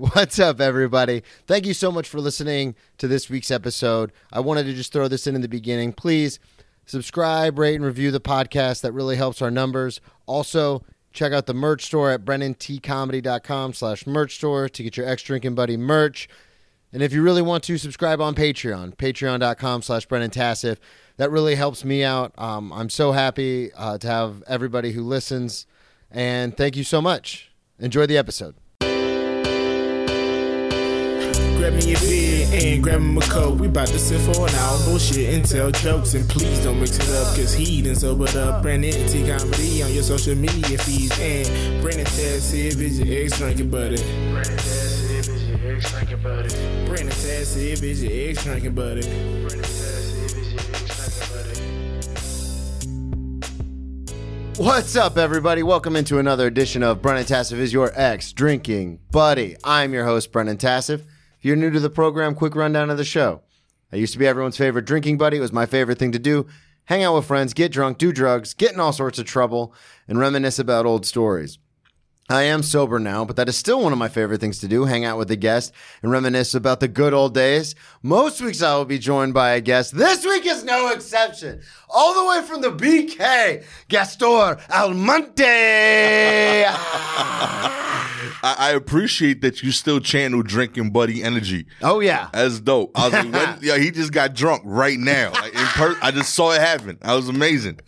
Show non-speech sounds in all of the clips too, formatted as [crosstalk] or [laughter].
What's up, everybody? Thank you so much for listening to this week's episode. I wanted to just throw this in in the beginning. Please subscribe, rate, and review the podcast. That really helps our numbers. Also, check out the merch store at brennantcomedy.com slash merch store to get your ex drinking Buddy merch. And if you really want to, subscribe on Patreon, patreon.com slash Brennan Tassif. That really helps me out. Um, I'm so happy uh, to have everybody who listens. And thank you so much. Enjoy the episode. Grab me a beer and grab him a coke. We bout to sit for an hour, bullshit and tell jokes. And please don't mix it up, cause he done sobered up. Brandon T Comedy on your social media feeds. And Brandon Tassif is your ex drinking buddy. Brandon Tassif is your ex drinking buddy. Brandon Tassif is your ex drinking buddy. Brandon Tassif is your ex drinking buddy. What's up, everybody? Welcome into another edition of Brennan Tassif is your ex drinking buddy. I'm your host, Brennan Tassif. If you're new to the program, quick rundown of the show. I used to be everyone's favorite drinking buddy. It was my favorite thing to do. Hang out with friends, get drunk, do drugs, get in all sorts of trouble, and reminisce about old stories. I am sober now, but that is still one of my favorite things to do hang out with a guest and reminisce about the good old days. Most weeks I will be joined by a guest. This week is no exception. All the way from the BK, Gastor Almonte. [laughs] I, I appreciate that you still channel drinking buddy energy. oh, yeah. That's dope. I was like, when, [laughs] yeah, he just got drunk right now. Like in per- I just saw it happen. That was amazing.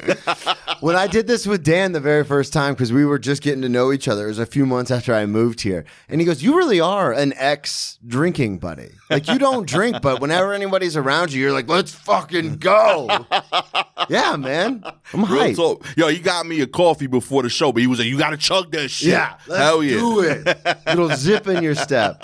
when I did this with Dan the very first time, because we were just getting to know each other, a few months after I moved here. And he goes, You really are an ex drinking buddy. Like, you don't drink, but whenever anybody's around you, you're like, Let's fucking go. yeah, man. I'm Real hyped. Yo, he got me a coffee before the show, but he was like, "You got to chug that shit." Yeah, let's hell yeah. do it. Little zip in your step.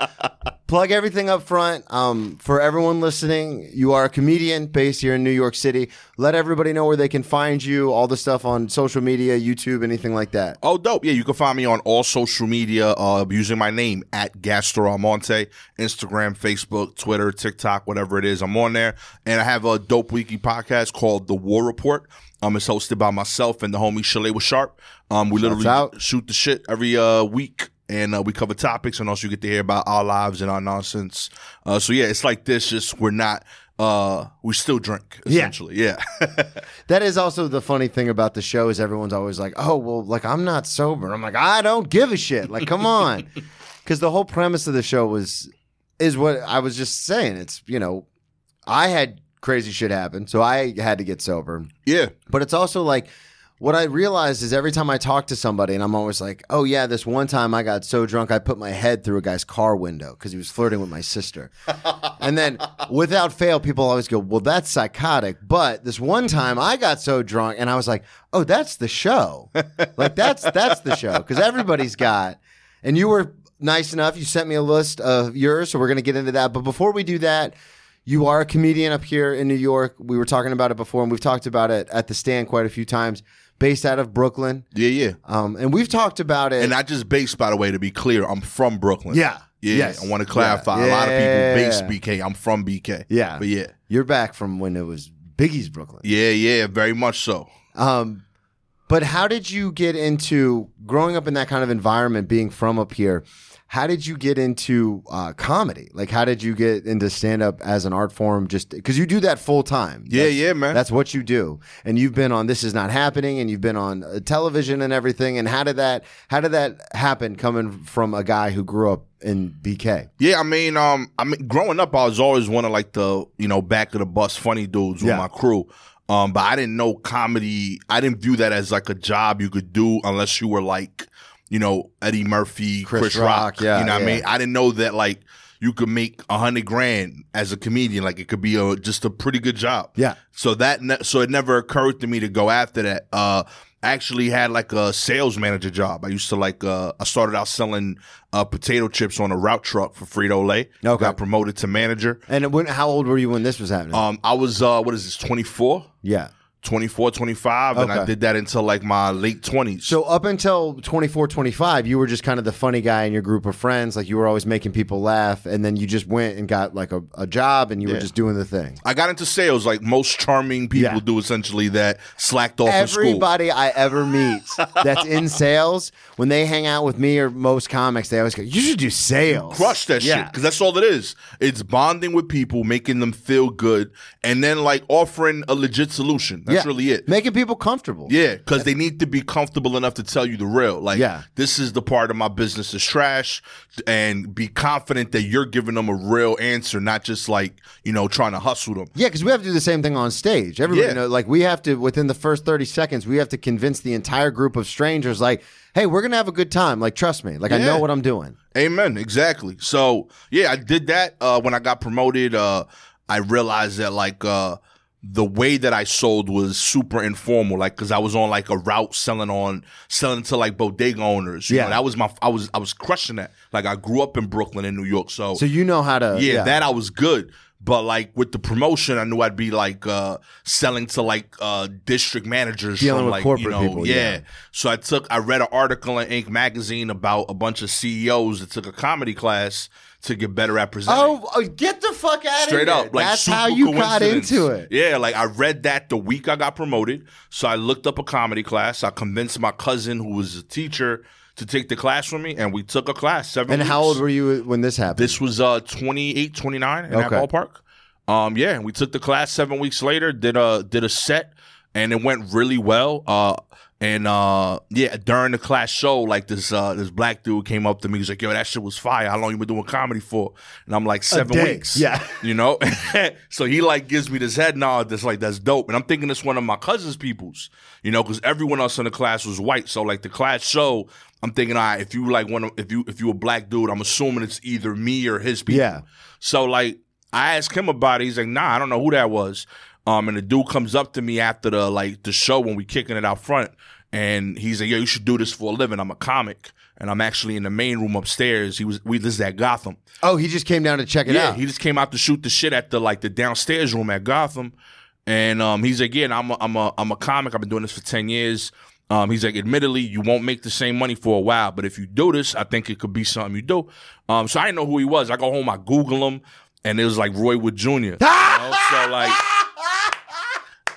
Plug everything up front. Um, for everyone listening, you are a comedian based here in New York City. Let everybody know where they can find you. All the stuff on social media, YouTube, anything like that. Oh, dope. Yeah, you can find me on all social media uh, using my name at Gastor Almonte, Instagram, Facebook, Twitter, TikTok, whatever it is. I'm on there. And I have a dope weekly podcast called The War Report. Um, it's hosted by myself and the homie Shalewa Sharpe. Um, we literally out. shoot the shit every uh, week. And uh, we cover topics, and also you get to hear about our lives and our nonsense. Uh, so yeah, it's like this. Just we're not. Uh, we still drink Yeah. essentially. Yeah. [laughs] That is also the funny thing about the show is everyone's always like, "Oh, well, like I'm not sober." I'm like, "I don't give a shit." Like, come on, [laughs] because the whole premise of the show was is what I was just saying. It's you know, I had crazy shit happen, so I had to get sober. yeah. But it's also like what I realized is every time I talk to somebody, and I'm always like, "Oh yeah, this one time I got so drunk I put my head through a guy's car window because he was flirting with my sister." [laughs] and then without fail, people always go, "Well, that's psychotic." But this one time I got so drunk, and I was like, "Oh, that's the show. like that's that's the show because everybody's got." And you were nice enough. You sent me a list of yours, so we're gonna get into that. But before we do that. You are a comedian up here in New York. We were talking about it before, and we've talked about it at the stand quite a few times. Based out of Brooklyn, Yeah. Yeah. um, and we've talked about it. And not just based, by the way, to be clear, I'm from Brooklyn. yeah, Yeah, Yes. I want to clarify. Yeah. A lot of people base BK. I'm from BK. Yeah. but yeah, You're back from when it was Biggie's Brooklyn. yeah, yeah, very much so. Um, but how did you get into growing up in that kind of environment, being from up here? How did you get into uh, comedy? Like, how did you get into stand up as an art form? Just because you do that full time. Yeah, That's- yeah, man. That's what you do, and you've been on This Is Not Happening, and you've been on uh, television and everything. And how did that? How did that happen? Coming from a guy who grew up in BK. Yeah, I mean, um, I mean, growing up, I was always one of like the you know back of the bus funny dudes with Yeah. my crew. Um, but I didn't know comedy. I didn't view that as like a job you could do unless you were like, you know, Eddie Murphy, Chris Chris, Rock, Rock. yeah, you know what yeah. I mean? I didn't know that like you could make a hundred grand as a comedian. Like it could be a just a pretty good job. Yeah. So that ne- so it never occurred to me to go after that. Uh, actually had like a sales manager job. I used to like uh, I started out selling uh, potato chips on a route truck for Frito Lay. Okay. Got promoted to manager. And when, how old were you when this was happening? Um, I was uh, what is this? Twenty four. yeah. 24, 25, and I did that until like my late 20s. So up until 24, 25, you were just kind of the funny guy in your group of friends. Like you were always making people laugh, and then you just went and got like a, a job, and you were just doing the thing. I got into sales like most charming people Yeah. do essentially that slacked off in school. Everybody I ever meet [laughs] that's in sales, when they hang out with me or most comics, they always go, "You should do sales." Crush that shit Yeah. because that's all it is. It's bonding with people, making them feel good, and then like offering a legit solution. That's Yeah. really it. Making people comfortable. Yeah, because they need to be comfortable enough to tell you the real. Like, Yeah. this is the part of my business is trash, and be confident that you're giving them a real answer, not just like you know trying to hustle them. Yeah, because we have to do the same thing on stage. Everybody Yeah. know, like we have to within the first thirty seconds, we have to convince the entire group of strangers, like, "Hey, we're gonna have a good time. Like, trust me. Like, I know what I'm doing." Amen. Exactly. So yeah, I did that. Uh, when I got promoted, uh, I realized that like uh, the way that I sold was super informal. Like because I was on like a route selling on selling to like bodega owners. You Yeah. know, that was my. I was I was crushing that. Like I grew up in Brooklyn in New York, so So you know how to. yeah, that I was good. But like with the promotion, I knew I'd be like uh selling to like uh district managers Dealing from with like corporate you know, people, yeah. So I took I read an article in Inc. magazine about a bunch of CEOs that took a comedy class to get better at presenting. Oh, oh, get the fuck out of it. Straight here! up, like That's how you got into it. Yeah, like I read that the week I got promoted. So I looked up a comedy class. I convinced my cousin, who was a teacher, to take the class from me, and we took a class. Seven. And how old were you when this happened? This was uh 28, 29 in that ballpark. Um, yeah, and we took the class seven weeks later. Did a did a set, and it went really well. Uh, and uh, yeah, during the class show, like this uh this black dude came up to me. He's like, "Yo, that shit was fire. How long you been doing comedy for?" And I'm like, seven weeks." Yeah. [laughs] you know. [laughs] so he like gives me this head nod. That's like that's dope. And I'm thinking it's one of my cousin's people's. You know, because everyone else in the class was white. So like the class show. I'm thinking, all right, if you like one, of- if you if you a black dude, I'm assuming it's either me or his people. Yeah. So like I asked him about it. He's like, nah, I don't know who that was. Um, and the dude comes up to me after the like the show when we kicking it out front, and he's like, yo, you should do this for a living. I'm a comic, and I'm actually in the main room upstairs. He was we this is at Gotham. Oh, he just came down to check it out. yeah, out. he just came out to shoot the shit at the like the downstairs room at Gotham, and um, he's like, yeah, I'm a, I'm a I'm a comic. I've been doing this for ten years. Um, he's like, admittedly, you won't make the same money for a while, but if you do this, I think it could be something you do. Um, so I didn't know who he was. I go home, I Google him, and it was like Roy Wood Jr. [laughs] you know? So like,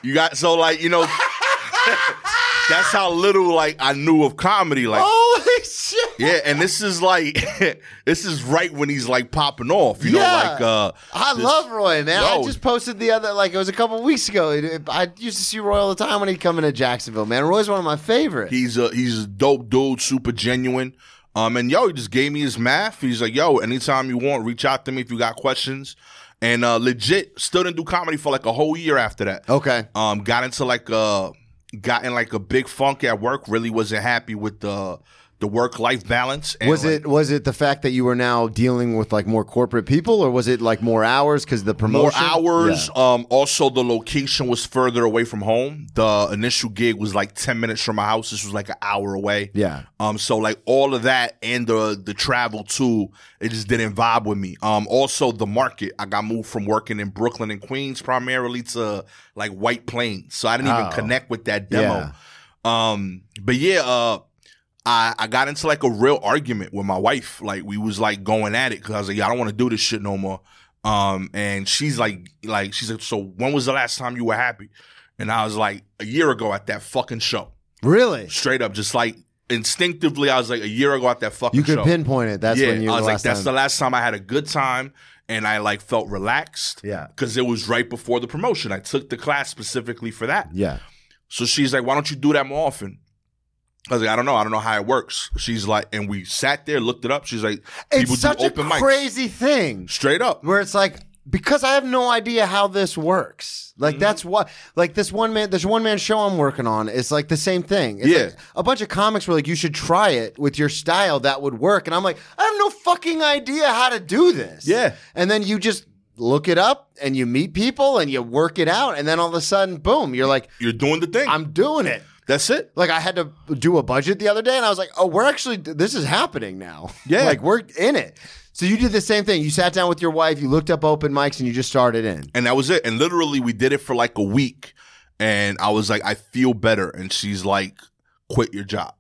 you got so like you know, [laughs] that's how little like I knew of comedy. Like, Holy shit! yeah, and this is like, [laughs] this is right when he's like popping off. You know, like uh, I this- love Roy, man. I just posted the other, like it was a couple weeks ago. I used to see Roy all the time when he'd come into Jacksonville, man. Roy's one of my favorites. He's a he's a dope dude, super genuine. Um, and yo, he just gave me his math. He's like, yo, anytime you want, reach out to me if you got questions. And uh, legit, still didn't do comedy for like a whole year after that. okay. Um, got into like a got in like a big funk at work. Really wasn't happy with the the work life balance. And Was like, it was it the fact that you were now dealing with like more corporate people, or was it like more hours because the promotion? more hours? Yeah. Um, also the location was further away from home. The initial gig was like ten minutes from my house. This was like an hour away. Yeah. Um, so like all of that and the the travel too, it just didn't vibe with me. Um, also the market. I got moved from working in Brooklyn and Queens primarily to like White Plains, so I didn't even Oh. connect with that demo. Um, but yeah, uh, I I got into like a real argument with my wife. Like we was like going at it because I was like, yeah, I don't want to do this shit no more. Um, and she's like, like she's like, so when was the last time you were happy? And I was like, a year ago at that fucking show Really? straight up, just like instinctively, I was like a year ago at that fucking show. You could show. pinpoint it. That's yeah, when you. I was like, that's time. the last time I had a good time, and I like felt relaxed. Yeah. because it was right before the promotion. I took the class specifically for that. Yeah. So she's like, why don't you do that more often? I was like, I don't know. I don't know how it works. She's like, and we sat there, looked it up. She's like, people It's such do a mics. crazy thing Straight up. where it's like because I have no idea how this works. Like Mm-hmm. that's what like this one man there's one man show I'm working on. It's like the same thing. It's Yeah. like a bunch of comics were like, you should try it with your style, that would work. And I'm like, I have no fucking idea how to do this. Yeah. And then you just look it up and you meet people and you work it out, and then all of a sudden, boom, you're like, You're doing the thing. I'm doing it. That's it. Like I had to do a budget the other day, and I was like, "Oh, we're actually this is happening now. Yeah. [laughs] like we're in it." So you did the same thing. You sat down with your wife, you looked up open mics, and you just started in. And that was it. And literally, we did it for like a week. and I was like, I feel better, and she's like, quit your job.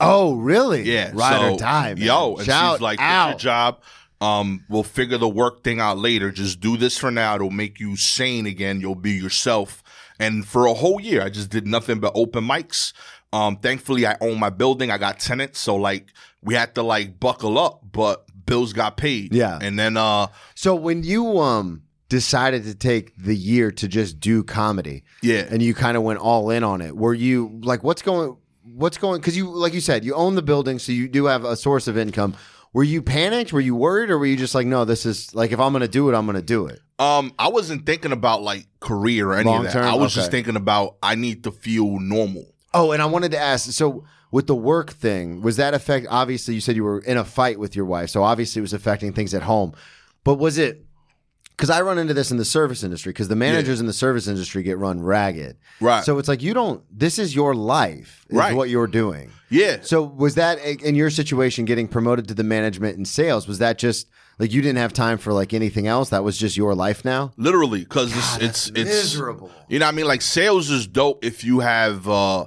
Oh, really? Yeah, Ride so, or die, man. Yo, and Shout she's like, quit your job. Um, we'll figure the work thing out later. Just do this for now. It'll make you sane again. You'll be yourself. And for a whole year, I just did nothing but open mics. Um, thankfully, I own my building. I got tenants, so like we had to like buckle up, but bills got paid. Yeah. and then uh, So when you um decided to take the year to just do comedy, yeah, and you kind of went all in on it, were you like, what's going, what's going? Because you, like you said, you own the building, so you do have a source of income. Were you panicked? Were you worried, or were you just like, no, this is like, if I'm going to do it, I'm going to do it? Um, I wasn't thinking about like career or any Long of that. term? I was just thinking about I need to feel normal. Oh, and I wanted to ask, so with the work thing, was that affect? Obviously, you said you were in a fight with your wife, so obviously it was affecting things at home. But was it? Because I run into this in the service industry, because the managers in the service industry get run ragged. Right. So it's like you don't. This is your life, is Right. What you're doing. Yeah. So was that in your situation, getting promoted to the management and sales? Was that just like you didn't have time for like anything else? That was just your life now. Literally, because it's it's it's miserable. You know, what I mean, like sales is dope if you have uh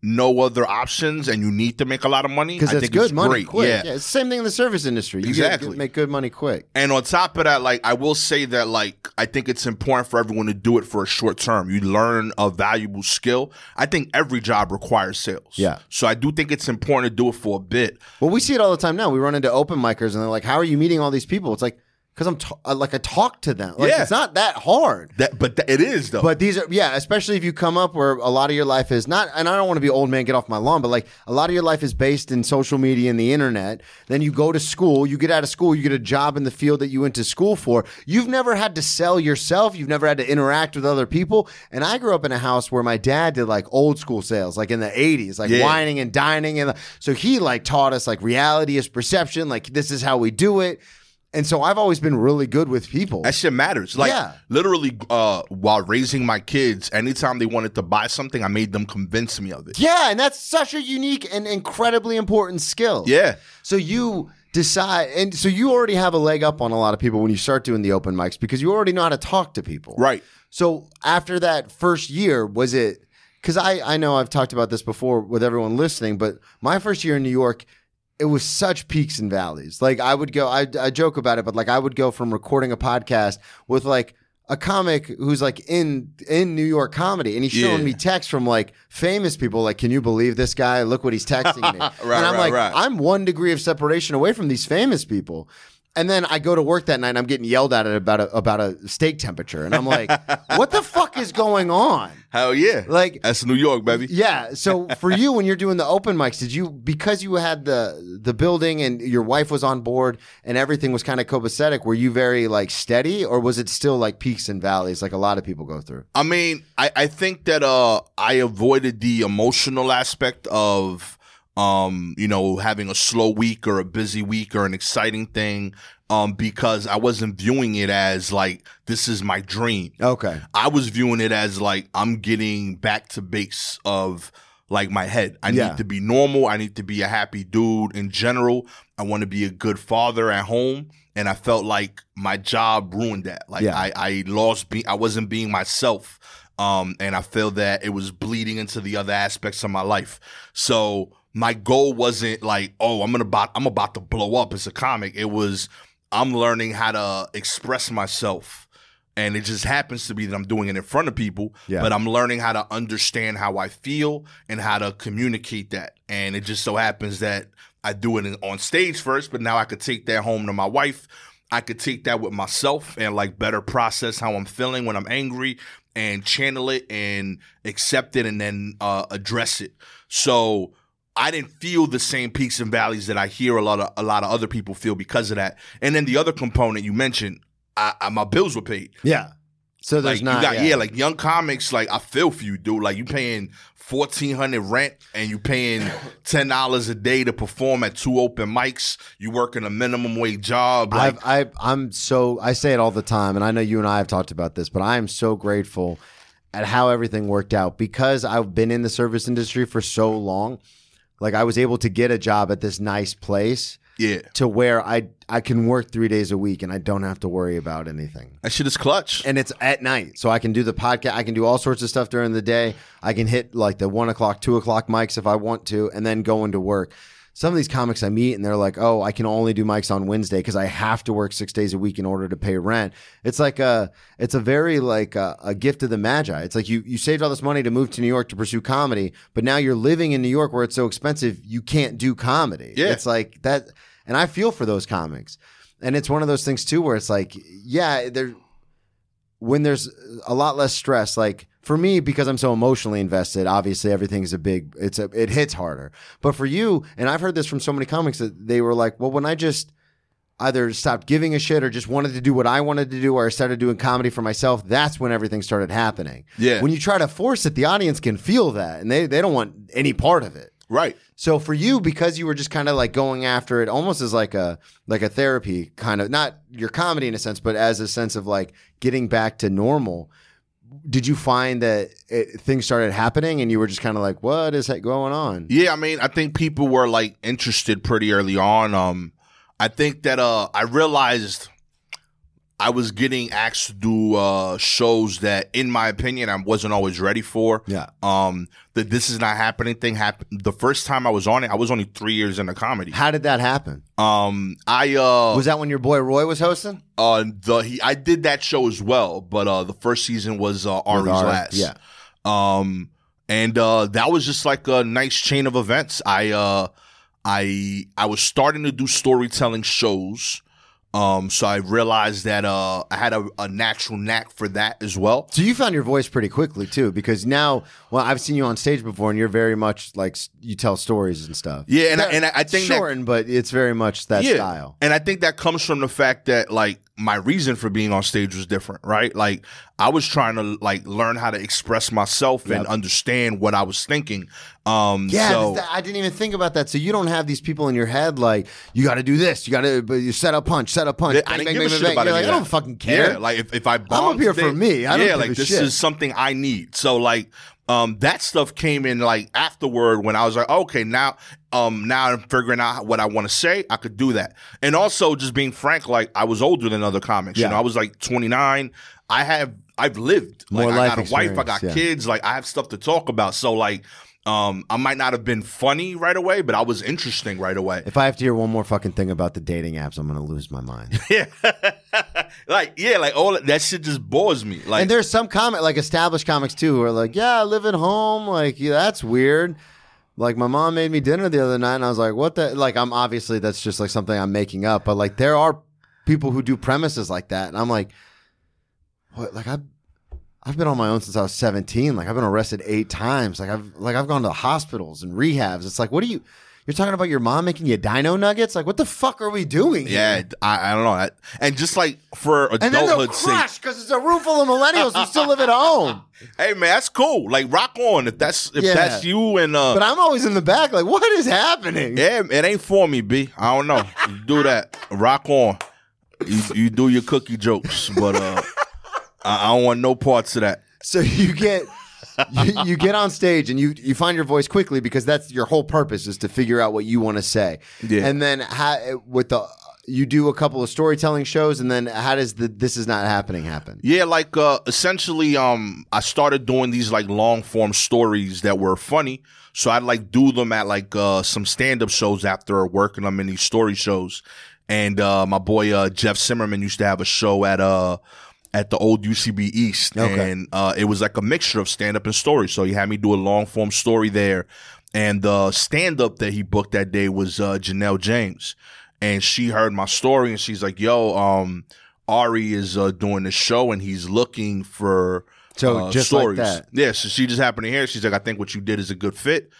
no other options and you need to make a lot of money. Because it's good it's money great. quick. Yeah. Yeah. it's the same thing in the service industry. You Exactly. get, make good money quick. And on top of that, like I will say that like I think it's important for everyone to do it for a short term. You learn a valuable skill. I think every job requires sales. Yeah. So I do think it's important to do it for a bit. Well, we see it all the time now. We run into open micers and they're like, "How are you meeting all these people?" It's like because I'm t- uh, like I talk to them. Like, Yeah. it's not that hard. That but th- it is though. But these are yeah, especially if you come up where a lot of your life is not, and I don't want to be old man get off my lawn, but like a lot of your life is based in social media and the internet. Then you go to school, you get out of school, you get a job in the field that you went to school for. You've never had to sell yourself. You've never had to interact with other people. And I grew up in a house where my dad did like old school sales, like in the '80s, like Yeah. whining and dining, and so he like taught us like reality is perception. Like this is how we do it. And so I've always been really good with people. That shit matters. Like Yeah. literally, uh, while raising my kids, anytime they wanted to buy something, I made them convince me of it. Yeah, and that's such a unique and incredibly important skill. Yeah. So you decide, and so you already have a leg up on a lot of people when you start doing the open mics because you already know how to talk to people. Right. So after that first year, was it? Because I I know I've talked about this before with everyone listening, but my first year in New York. It was such peaks and valleys. Like I would go, I, I joke about it, but like I would go from recording a podcast with like a comic who's like in in New York comedy, and he's showing Yeah. me texts from like famous people. Like, can you believe this guy? Look what he's texting me. [laughs] Right, and I'm right, like, right. I'm one degree of separation away from these famous people. And then I go to work that night and I'm getting yelled at about a, about a steak temperature. And I'm like, [laughs] what the fuck is going on? Hell yeah. Like, That's New York, baby. yeah. So [laughs] for you, when you're doing the open mics, did you, because you had the, the building and your wife was on board and everything was kind of copacetic, were you very like steady or was it still like peaks and valleys like a lot of people go through? I mean, I, I think that uh I avoided the emotional aspect of um, you know, having a slow week or a busy week or an exciting thing, um, because I wasn't viewing it as like this is my dream. Okay. I was viewing it as like I'm getting back to base of like my head. I Yeah. need to be normal. I need to be a happy dude in general. I want to be a good father at home. And I felt like my job ruined that. Like Yeah. I, I lost be I wasn't being myself. Um, and I feel that it was bleeding into the other aspects of my life. So my goal wasn't like, oh, I'm gonna about I'm about to blow up as a comic. It was I'm learning how to express myself and it just happens to be that I'm doing it in front of people. Yeah. But I'm learning how to understand how I feel and how to communicate that. And it just so happens that I do it on stage first, but now I could take that home to my wife. I could take that with myself and like better process how I'm feeling when I'm angry and channel it and accept it and then uh, address it. So I didn't feel the same peaks and valleys that I hear a lot of a lot of other people feel because of that. And then the other component you mentioned, I, I, my bills were paid. Yeah. So there's Like not, got yeah. yeah. like young comics. Like I feel for you, dude. Like you paying fourteen hundred rent and you paying [laughs] ten dollars a day to perform at two open mics. You working a minimum wage job. Like I've, I, I'm so I say it all the time, and I know you and I have talked about this, but I am so grateful at how everything worked out because I've been in the service industry for so long. Like I was able to get a job at this nice place. Yeah. to where I I can work three days a week and I don't have to worry about anything. That shit is clutch. And it's at night, so I can do the podcast. I can do all sorts of stuff during the day. I can hit like the one o'clock, two o'clock mics if I want to, and then go into work. Some of these comics I meet and they're like, "Oh, I can only do mics on Wednesday because I have to work six days a week in order to pay rent." It's like a, it's a very like a, a gift of the magi. It's like you you saved all this money to move to New York to pursue comedy, but now you're living in New York where it's so expensive you can't do comedy. Yeah. it's like that, and I feel for those comics. And it's one of those things too where it's like, yeah, there when there's a lot less stress like for me because i'm so emotionally invested obviously everything's a big it's a it hits harder but for you and i've heard this from so many comics that they were like well when i just either stopped giving a shit or just wanted to do what i wanted to do or i started doing comedy for myself that's when everything started happening Yeah. when you try to force it the audience can feel that and they, they don't want any part of it right. so for you, because you were just kind of like going after it almost as like a like a therapy kind of not your comedy in a sense, but as a sense of like getting back to normal. Did you find that it, things started happening and you were just kind of like, what is that going on? Yeah, I mean, I think people were like interested pretty early on. Um, I think that uh, I realized I was getting asked to do uh, shows that, in my opinion, I wasn't always ready for. Yeah. Um, the this is not happening thing happened. The first time I was on it, I was only three years into comedy. How did that happen? Um, I uh, Was that when your boy Roy was hosting? uh, the he, I did that show as well, but uh, the first season was uh, Ari's Ari, last. yeah. Um, and uh, that was just like a nice chain of events. I uh, I I was starting to do storytelling shows. Um, so I realized that uh, I had a, a natural knack for that as well. So you found your voice pretty quickly too, because now, well, I've seen you on stage before, and you're very much like you tell stories and stuff. Yeah, and I, and I I think that shortened, but it's very much that style. And I think that comes from the fact that like my reason for being on stage was different, right? Like I was trying to like learn how to express myself and understand what I was thinking. Um Yeah, so that- I didn't even think about that. So you don't have these people in your head like you got to do this, you got to, but you set up punch, set up punch. Yeah, bang, I bang, a bang, shit bang. about You're any like, I don't fucking care. Yeah, like if, if I I'm up here for me. I don't yeah, like a this shit. is something I need. So like um that stuff came in like afterward when I was like, okay, now um now I'm figuring out what I want to say. I could do that. And also just being frank, like I was older than other comics. Yeah. You know, I was like 29. I have I've lived. More like life I got a wife, I got yeah. kids, like I have stuff to talk about. So like um I might not have been funny right away, but I was interesting right away. If I have to hear one more fucking thing about the dating apps, I'm gonna lose my mind. [laughs] Yeah. [laughs] like yeah, like all that shit just bores me. Like and there's some comic, like established comics too, who are like, "Yeah, I live at home." Like, yeah, that's weird. Like my mom made me dinner the other night, and I was like, "What the?" Like, I'm obviously that's just like something I'm making up, but like there are people who do premises like that, and I'm like, "What?" Like I. I've been on my own since I was 17. Like I've been arrested eight times. Like I've like I've gone to hospitals and rehabs. It's like, what are you? You're talking about your mom making you dino nuggets? Like what the fuck are we doing? here? Yeah, I, I don't know. I- And just like for And then they'll adulthood sake, crash because it's a room full of millennials who still live at home. [laughs] hey man, that's cool. Like rock on if that's if Yeah. that's you and uh But I'm always in the back, like, what is happening? yeah, it ain't for me, B. I don't know. You do that. Rock on. You, you do your cookie jokes, but uh I, I don't want no parts of that. So you get you, [laughs] you get on stage and you you find your voice quickly because that's your whole purpose is to figure out what you want to say. Yeah. And then how, with the you do a couple of storytelling shows, and then how does the this is not happening happen? Yeah, like uh essentially um I started doing these like long form stories that were funny. So I'd like do them at like uh some stand up shows after working them in these story shows. And uh my boy uh Jeff Zimmerman used to have a show at uh at the old UCB East. Okay. And uh it was like a mixture of stand up and story. So he had me do a long form story there. And the stand up that he booked that day was uh Janelle James. And she heard my story and she's like, yo, um Ari is uh, doing the show and he's looking for So uh, just like stories. that. Yeah, so she just happened to hear. it. She's like, I think what you did is a good fit.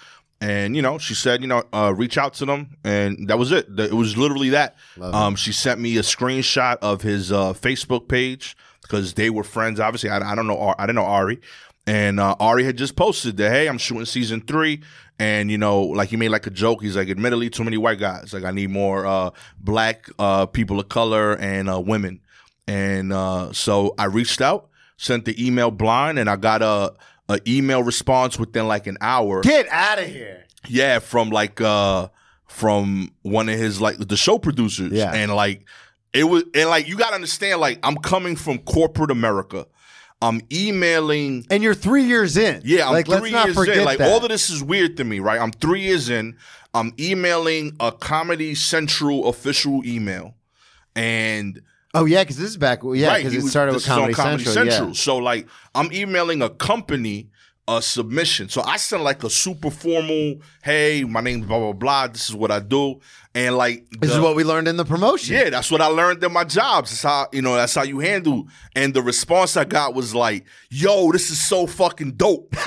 And you know, she said, you know, uh, reach out to them, and that was it. It was literally that. Um, she sent me a screenshot of his uh, Facebook page because they were friends. Obviously, I, I don't know. I didn't know Ari, and uh, Ari had just posted that, hey, I'm shooting season three, and you know, like he made like a joke. He's like, admittedly, too many white guys. Like, I need more uh, black uh, people of color and uh, women. And uh, so I reached out, sent the email blind, and I got a, a email response within like an hour. Get out of here! Yeah, from like uh from one of his like the show producers. Yeah. And like it was and like you gotta understand, like I'm coming from corporate America. I'm emailing And you're three years in. yeah, I'm like, three let's not years forget in. Like that. all of this is weird to me, right? I'm three years in. I'm emailing a Comedy Central official email, and Oh yeah, because this is back. Yeah, because he it was- started with on Comedy, Central. So like, I'm emailing a company a submission. So I sent like a super formal, "Hey, my name's blah blah blah. This is what I do," and like This is what we learned in the promotion. yeah, that's what I learned in my jobs. That's how you know. That's how you handle. And the response I got was like, "Yo, this is so fucking dope." [laughs]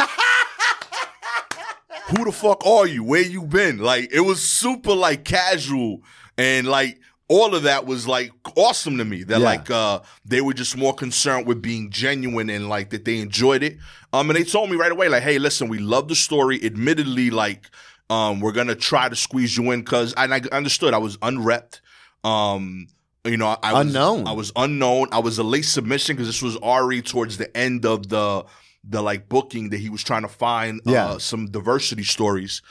Who the fuck are you? Where you been? Like it was super like casual and like all of that was like awesome to me. That Yeah. like uh they were just more concerned with being genuine and like that they enjoyed it. Um and they told me right away like, "Hey, listen, we love the story. Admittedly like um we're going to try to squeeze you in cuz and I understood I was unrepped. Um you know, I was Unknown. I was unknown. I was a late submission because this was already towards the end of the the like booking that he was trying to find Yeah. uh, some diversity stories.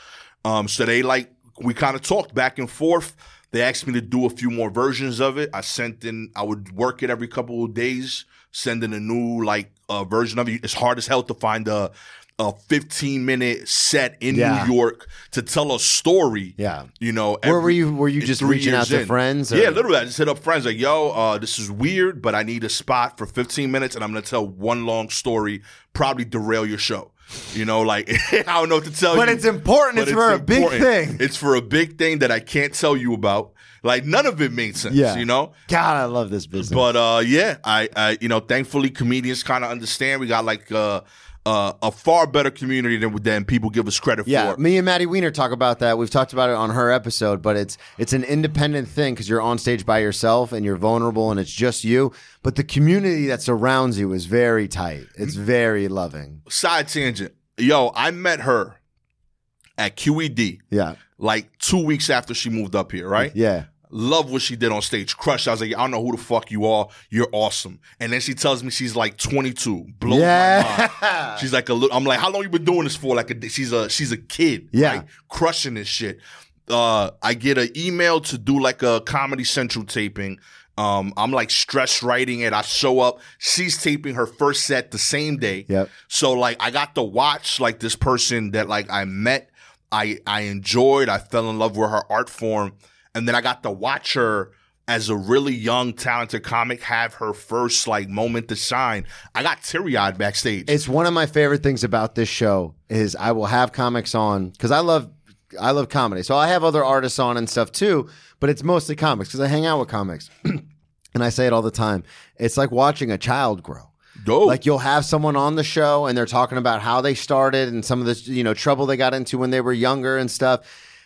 Um, so they like we kind of talked back and forth. They asked me to do a few more versions of it. I sent in. I would work it every couple of days, send in a new like uh, version of it. It's hard as hell to find a a 15 minute set in Yeah. New York to tell a story. Yeah. You know, Where were you? Were you just reaching out to in. friends? or- Yeah, literally. I just hit up friends like, "Yo, uh, this is weird, but I need a spot for 15 minutes, and I'm gonna tell one long story, probably derail your show." You know, like [laughs] I don't know what to tell you. But you. it's important. but It's for a big thing. It's for a big thing that I can't tell you about. Like none of it made sense. Yeah. You know. God, I love this business. But uh, yeah, I, I, you know, thankfully comedians kind of understand. We got like uh, uh, a far better community than than people give us credit yeah, for. me and Maddie Wiener talk about that. We've talked about it on her episode, but it's it's an independent thing because you're on stage by yourself and you're vulnerable and it's just you. But the community that surrounds you is very tight. It's very loving. Side tangent. Yo, I met her at QED. Yeah, like two weeks after she moved up here, right? yeah. Love what she did on stage. Crush. I was like, I don't know who the fuck you are. You're awesome. And then she tells me she's like 22. Blows my mind. She's like a little. I'm like, how long you been doing this for? Like, a, she's a she's a kid. Yeah. right? crushing this shit. Uh, I get an email to do like a Comedy Central taping. Um, I'm like stress writing it. I show up. She's taping her first set the same day. Yep. So like I got to watch like this person that like I met, I I enjoyed, I fell in love with her art form, and then I got to watch her as a really young, talented comic have her first like moment to shine. I got teary eyed backstage. It's one of my favorite things about this show is I will have comics on because I love I love comedy. So I have other artists on and stuff too, but it's mostly comics because I hang out with comics. [clears throat] and I say it all the time. It's like watching a child grow. Dope. Like you'll have someone on the show and they're talking about how they started and some of the you know trouble they got into when they were younger and stuff.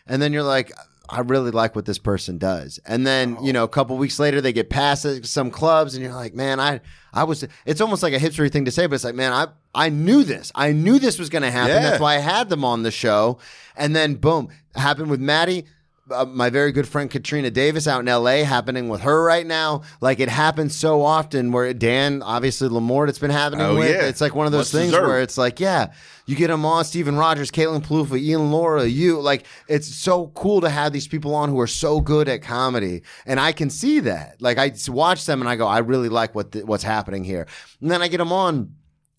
And then you're like, I really like what this person does. And then, you oh. know, a couple weeks later they get past some clubs and you're like, man, I I was it's almost like a hipstery thing to say, but it's like, man, I I knew this. I knew this was gonna happen. Yeah. That's why I had them on the show. And then boom, happened with Maddie uh, my very good friend Katrina Davis out in LA happening with her right now. Like it happens so often where Dan, obviously LaMorte, it's been happening Oh, with. yeah. It's like one of those Much things deserved. where it's like, yeah, you get them on Steven Rogers, Caitlin Peluffo, Ian Lara, you like it's so cool to have these people on who are so good at comedy. And I can see that. Like I watch them and I go, I really like what what's happening here. And then I get them on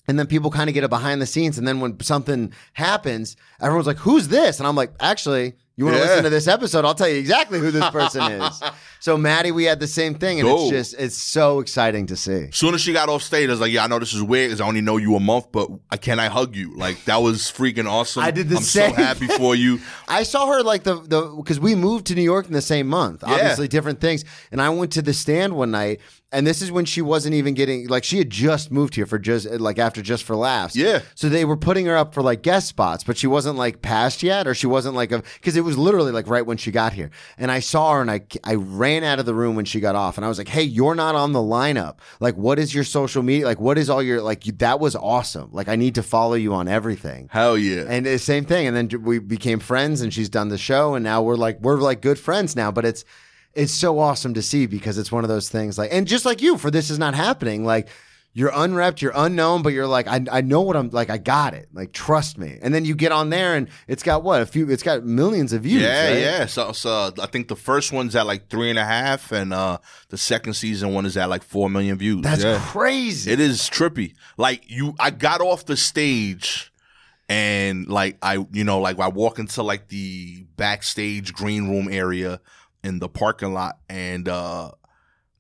and then people kind of get a behind the scenes. And then when something happens, everyone's like, who's this? And I'm like, actually, you want to Yeah. listen to this episode? I'll tell you exactly who this person [laughs] is. So, Maddie, we had the same thing. And it's just, it's so exciting to see. soon as she got off stage, I was like, "Yeah, I know this is weird because I only know you a month, but I can I hug you?" Like that was freaking awesome. I did the I'm same so happy for you. [laughs] I saw her like the the because we moved to New York in the same month. Yeah. Obviously, different things. And I went to the stand one night, and this is when she wasn't even getting like she had just moved here for just like after just for laughs. Yeah. So they were putting her up for like guest spots, but she wasn't like passed yet, or she wasn't like a because it was literally like right when she got here. And I saw her, and I I ran out of the room when she got off, and I was like, "Hey, you're not on the lineup. Like, what is your social media? Like, what is all your like? You, that was awesome. Like, I need to follow you on everything." Hell yeah. And the same thing. And then we became friends and she's done the show and now we're like we're like good friends now. But it's it's so awesome to see because it's one of those things like and just like you for this is not happening, like you're unrepped, you're unknown, but you're like, I, I know what I'm like. I got it. Like, trust me. And then you get on there, and it's got what a few. It's got millions of views. Yeah, right? yeah. So, so I think the first one's at like three and a half, and uh the second season one is at like four million views. That's yeah. crazy. It is trippy. Like you, I got off the stage, and like I, you know, like I walk into like the backstage green room area in the parking lot, and uh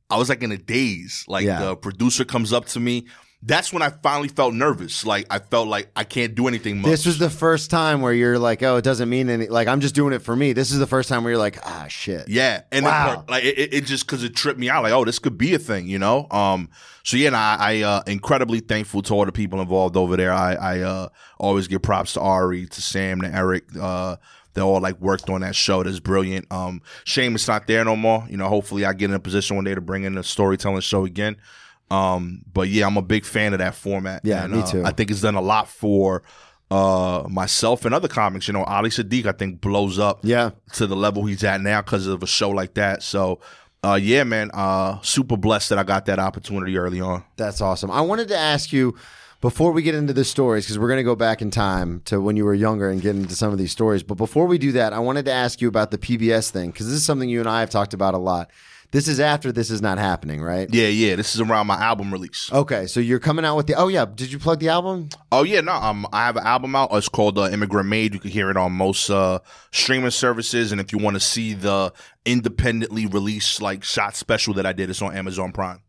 I was like in a daze. Like Yeah. the producer comes up to me. That's when I finally felt nervous. Like I felt like I can't do anything much. This was the first time where you're like, oh, it doesn't mean any. Like, I'm just doing it for me. This is the first time where you're like, ah, shit. Yeah, and Wow. it, like it, it- just because it tripped me out. Like, oh, this could be a thing, you know. Um, so yeah, and I, I uh, incredibly thankful to all the people involved over there. I, I uh, always give props to Ari, to Sam, to Eric. Uh, they all like worked on that show. That's brilliant. Um, shame it's not there no more. You know, hopefully I get in a position one day to bring in a storytelling show again. Um, but yeah, I'm a big fan of that format. Yeah, And, me uh, too. I think it's done a lot for uh myself and other comics. You know, Ali Siddiq I think blows up Yeah. to the level he's at now because of a show like that. So, uh, yeah, man, uh, super blessed that I got that opportunity early on. That's awesome. I wanted to ask you before we get into the stories, because we're going to go back in time to when you were younger and get into some of these stories. But before we do that, I wanted to ask you about the PBS thing, because this is something you and I have talked about a lot. This is after this is not happening, right? Yeah, yeah, this is around my album release. Okay, so you're coming out with the. Oh yeah, did you plug the album? Oh yeah, no, um, I have an album out. It's called uh, Immigrant Made. You can hear it on most uh, streaming services, and if you want to see the independently released like shot special that I did, it's on Amazon Prime.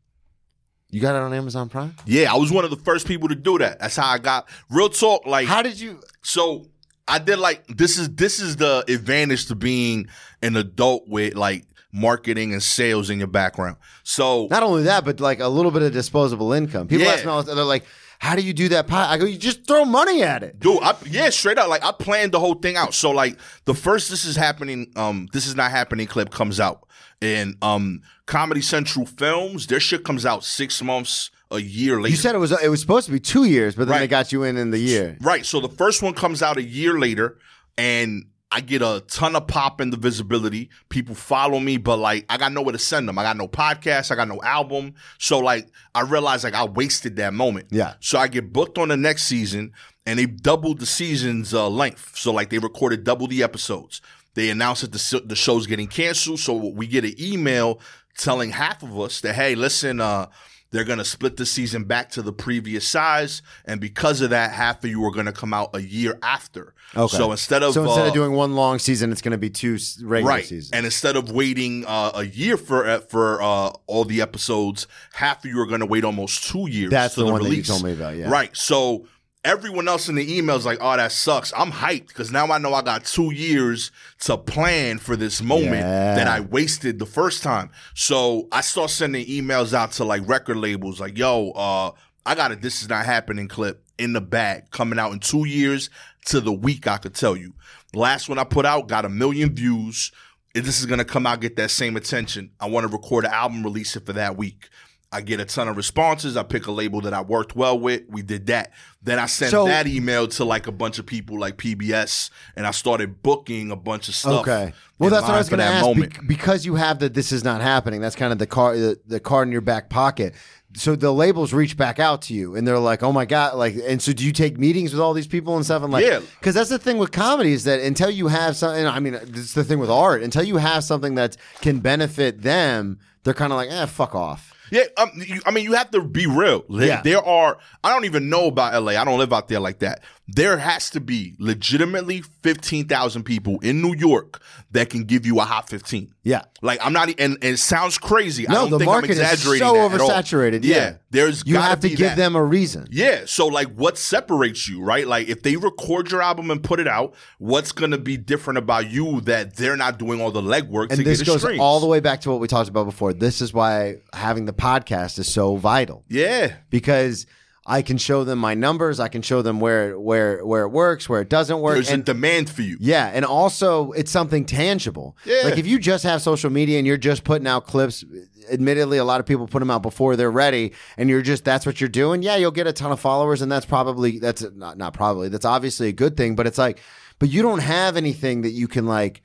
You got it on Amazon Prime. Yeah, I was one of the first people to do that. That's how I got real talk. Like, How did you? so I did like this is this is the advantage to being an adult with like marketing and sales in your background. So Not only that, but like a little bit of disposable income. People Yeah. ask me, all the- they're like, "How do you do that?" Pie? I go, "You just throw money at it." Dude, I, yeah, straight up. Like I planned the whole thing out. So like the first "This is happening," um, "This is not happening" clip comes out, and um, Comedy Central Films, their shit comes out six months, a year later. You said it was it was supposed to be two years, but then Right. they got you in in the year. Right. So the first one comes out a year later, and I get a ton of pop in the visibility. People follow me, but like I got nowhere to send them. I got no podcast. I got no album. So like I realized like I wasted that moment. Yeah. So I get booked on the next season, and they doubled the season's uh, length. So like they recorded double the episodes. They announced that the the show's getting canceled. So we get an email telling half of us that hey, listen, uh, they're gonna split the season back to the previous size, and because of that, half of you are gonna come out a year after. Okay. So instead of So instead uh, of doing one long season, it's going to be two regular right, seasons. and instead of waiting uh, a year for uh, for uh, all the episodes, half of you are gonna wait almost two years. That's to the one that you told me about, yeah. Right. So everyone else in the email is like, "Oh, that sucks." I'm hyped because now I know I got two years to plan for this moment Yeah. that I wasted the first time. So I start sending emails out to like record labels, like, "Yo, uh, I got it. This is not happening." Clip in the bag coming out in two years to the week. I could tell you. Last one I put out got a million views. If this is gonna come out, get that same attention. I want to record an album, release it for that week. I get a ton of responses. I pick a label that I worked well with. We did that. Then I sent So- that email to like a bunch of people like PBS, and I started booking a bunch of stuff. Okay. Well, that's what I was going to ask. moment. bec- because you have that, this is not happening. That's kind of the car, the, the card in your back pocket. So the labels reach back out to you, and they're like, "Oh my god!" Like, and so do you take meetings with all these people and stuff? And like, Yeah. because that's the thing with comedy is that until you have something, I mean, it's the thing with art. Until you have something that can benefit them, they're kind of like, "Eh, fuck off." Yeah, um, you, I mean, you have to be real. There, Yeah. there are. I don't even know about LA. I don't live out there like that. There has to be legitimately fifteen thousand people in New York that can give you a hot fifteen. Yeah. Like I'm not, and, and it sounds crazy. I No, don't the think market I'm is so that at all. oversaturated. Yeah. there's You have to give that. them a reason. Yeah. So like what separates you, right? Like if they record your album and put it out, what's gonna be different about you that they're not doing all the legwork And to this get goes streams? all the way back to what we talked about before. This is why having the podcast is so vital. Yeah. because I can show them my numbers. I can show them where where where it works, where it doesn't work. There's and, a demand for you. yeah, and also it's something tangible. Yeah. Like if you just have social media and you're just putting out clips, admittedly a lot of people put them out before they're ready and you're just that's what you're doing. Yeah, you'll get a ton of followers and that's probably that's not not probably. That's obviously a good thing, but it's like but you don't have anything that you can like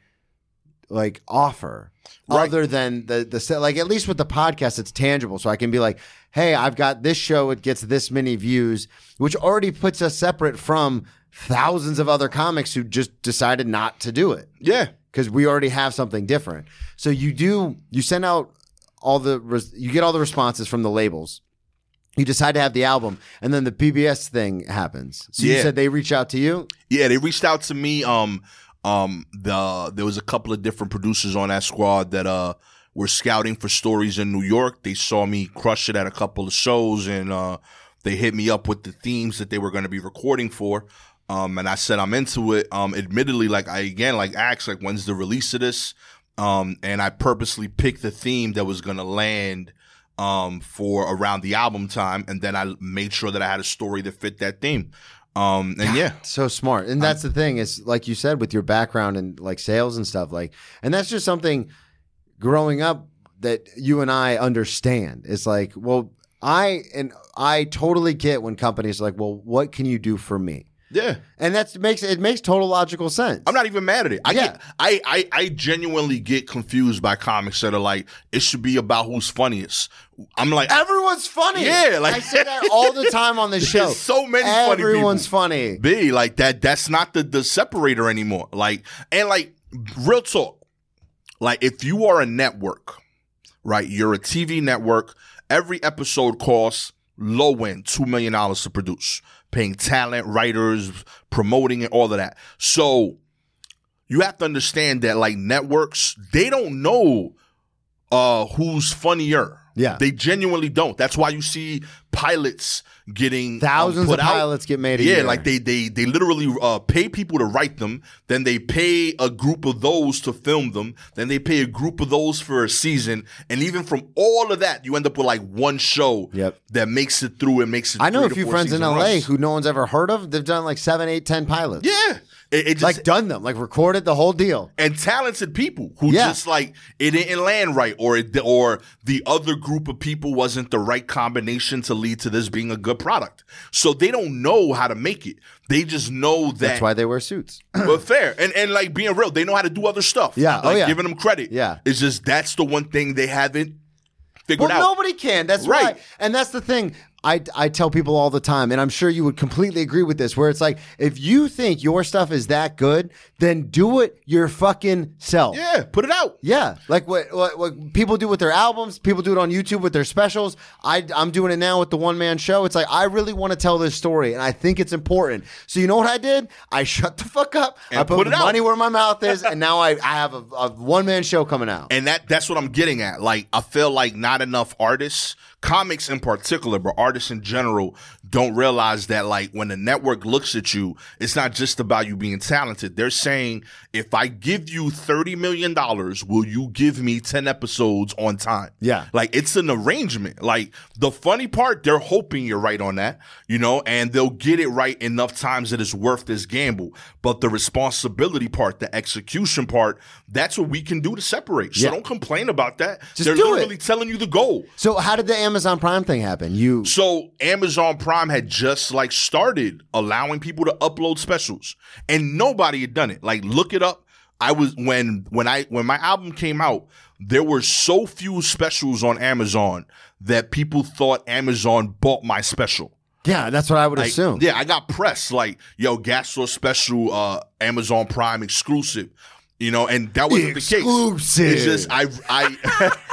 like offer Right. other than the the like at least with the podcast it's tangible so I can be like hey I've got this show it gets this many views which already puts us separate from thousands of other comics who just decided not to do it Yeah. because we already have something different. So you do you send out all the res- you get all the responses from the labels. You decide to have the album, and then the PBS thing happens. So you said they reach out to you. Yeah, they reached out to me. Um, um, the there was a couple of different producers on that squad that uh were scouting for stories in New York. They saw me crush it at a couple of shows, and uh, they hit me up with the themes that they were going to be recording for. Um, and I said I'm into it. Um, admittedly, like I again like asked like when's the release of this? Um, and I purposely picked the theme that was going to land um for around the album time, and then I made sure that I had a story that fit that theme. Um, and yeah, So smart, and that's the thing is like you said with your background and like sales and stuff like, and that's just something growing up that you and I understand. It's like, well, I and I totally get when companies are like, well, what can you do for me? Yeah. And that makes it makes total logical sense. I'm not even mad at it. I Yeah. get, I, I, I genuinely get confused by comics that are like, it should be about who's funniest. I'm like, Everyone's funny. Yeah, like- I say that all the time on the [laughs] show. There's so many funny people. Everyone's funny. B, like that, that's not the, the separator anymore. Like, and like, real talk. Like, if you are a network, right, you're a TV network, every episode costs low end $2 million to produce, paying talent, writers, promoting it, all of that. So, you have to understand that like networks, they don't know uh who's funnier. Yeah. They genuinely don't. That's why you see pilots getting um, Thousands put of out. pilots get made a Yeah, year. like they they they literally uh, pay people to write them, then they pay a group of those to film them, then they pay a group of those for a season, and even from all of that, you end up with like one show Yep. that makes it through and makes it. I know a few friends in LA runs. who no one's ever heard of. They've done like seven, eight, ten pilots. yeah, it, it just Like done them, like recorded the whole deal. and talented people who Yeah. just like it didn't land right or it, or the other group of people wasn't the right combination to lead to this being a good product. So they don't know how to make it. They just know that That's why they wear suits. [clears throat] but fair and and like being real, they know how to do other stuff. Yeah. Oh, yeah. giving them credit. Yeah. it's just that's the one thing they haven't figured Well, out. nobody can. That's Right. right. And that's the thing. I, I tell people all the time, and I'm sure you would completely agree with this, where it's like, if you think your stuff is that good, then do it your fucking self. yeah, put it out. Yeah, like what, what what people do with their albums, people do it on YouTube with their specials. I I'm doing it now with the one man show. It's like I really want to tell this story, and I think it's important. So you know what I did? I [laughs] shut the fuck up. I And put, put it out. money where my mouth is, and now I, I have a, a one man show coming out. And that that's what I'm getting at. Like I feel like not enough artists, comics in particular, but artists in general don't realize that like when the network looks at you, it's not just about you being talented. They're saying, if I give you 30 million dollars, will you give me 10 episodes on time? Yeah. Like it's an arrangement. Like the funny part, they're hoping you're right on that, you know, and they'll get it right enough times that it's worth this gamble. But the responsibility part, the execution part, that's what we can do to separate. So Yeah. don't complain about that. Just they're literally it. telling you the goal. so how did the Amazon Prime thing happen? You So Amazon Prime had just like started allowing people to upload specials, and nobody had done it. Like, look it up. I was when when I when my album came out, there were so few specials on Amazon that people thought Amazon bought my special. yeah, that's what I would Like, assume. Yeah, I got press like, yo, Gastor special, uh, Amazon Prime exclusive. You know, and that wasn't the case. It's just I I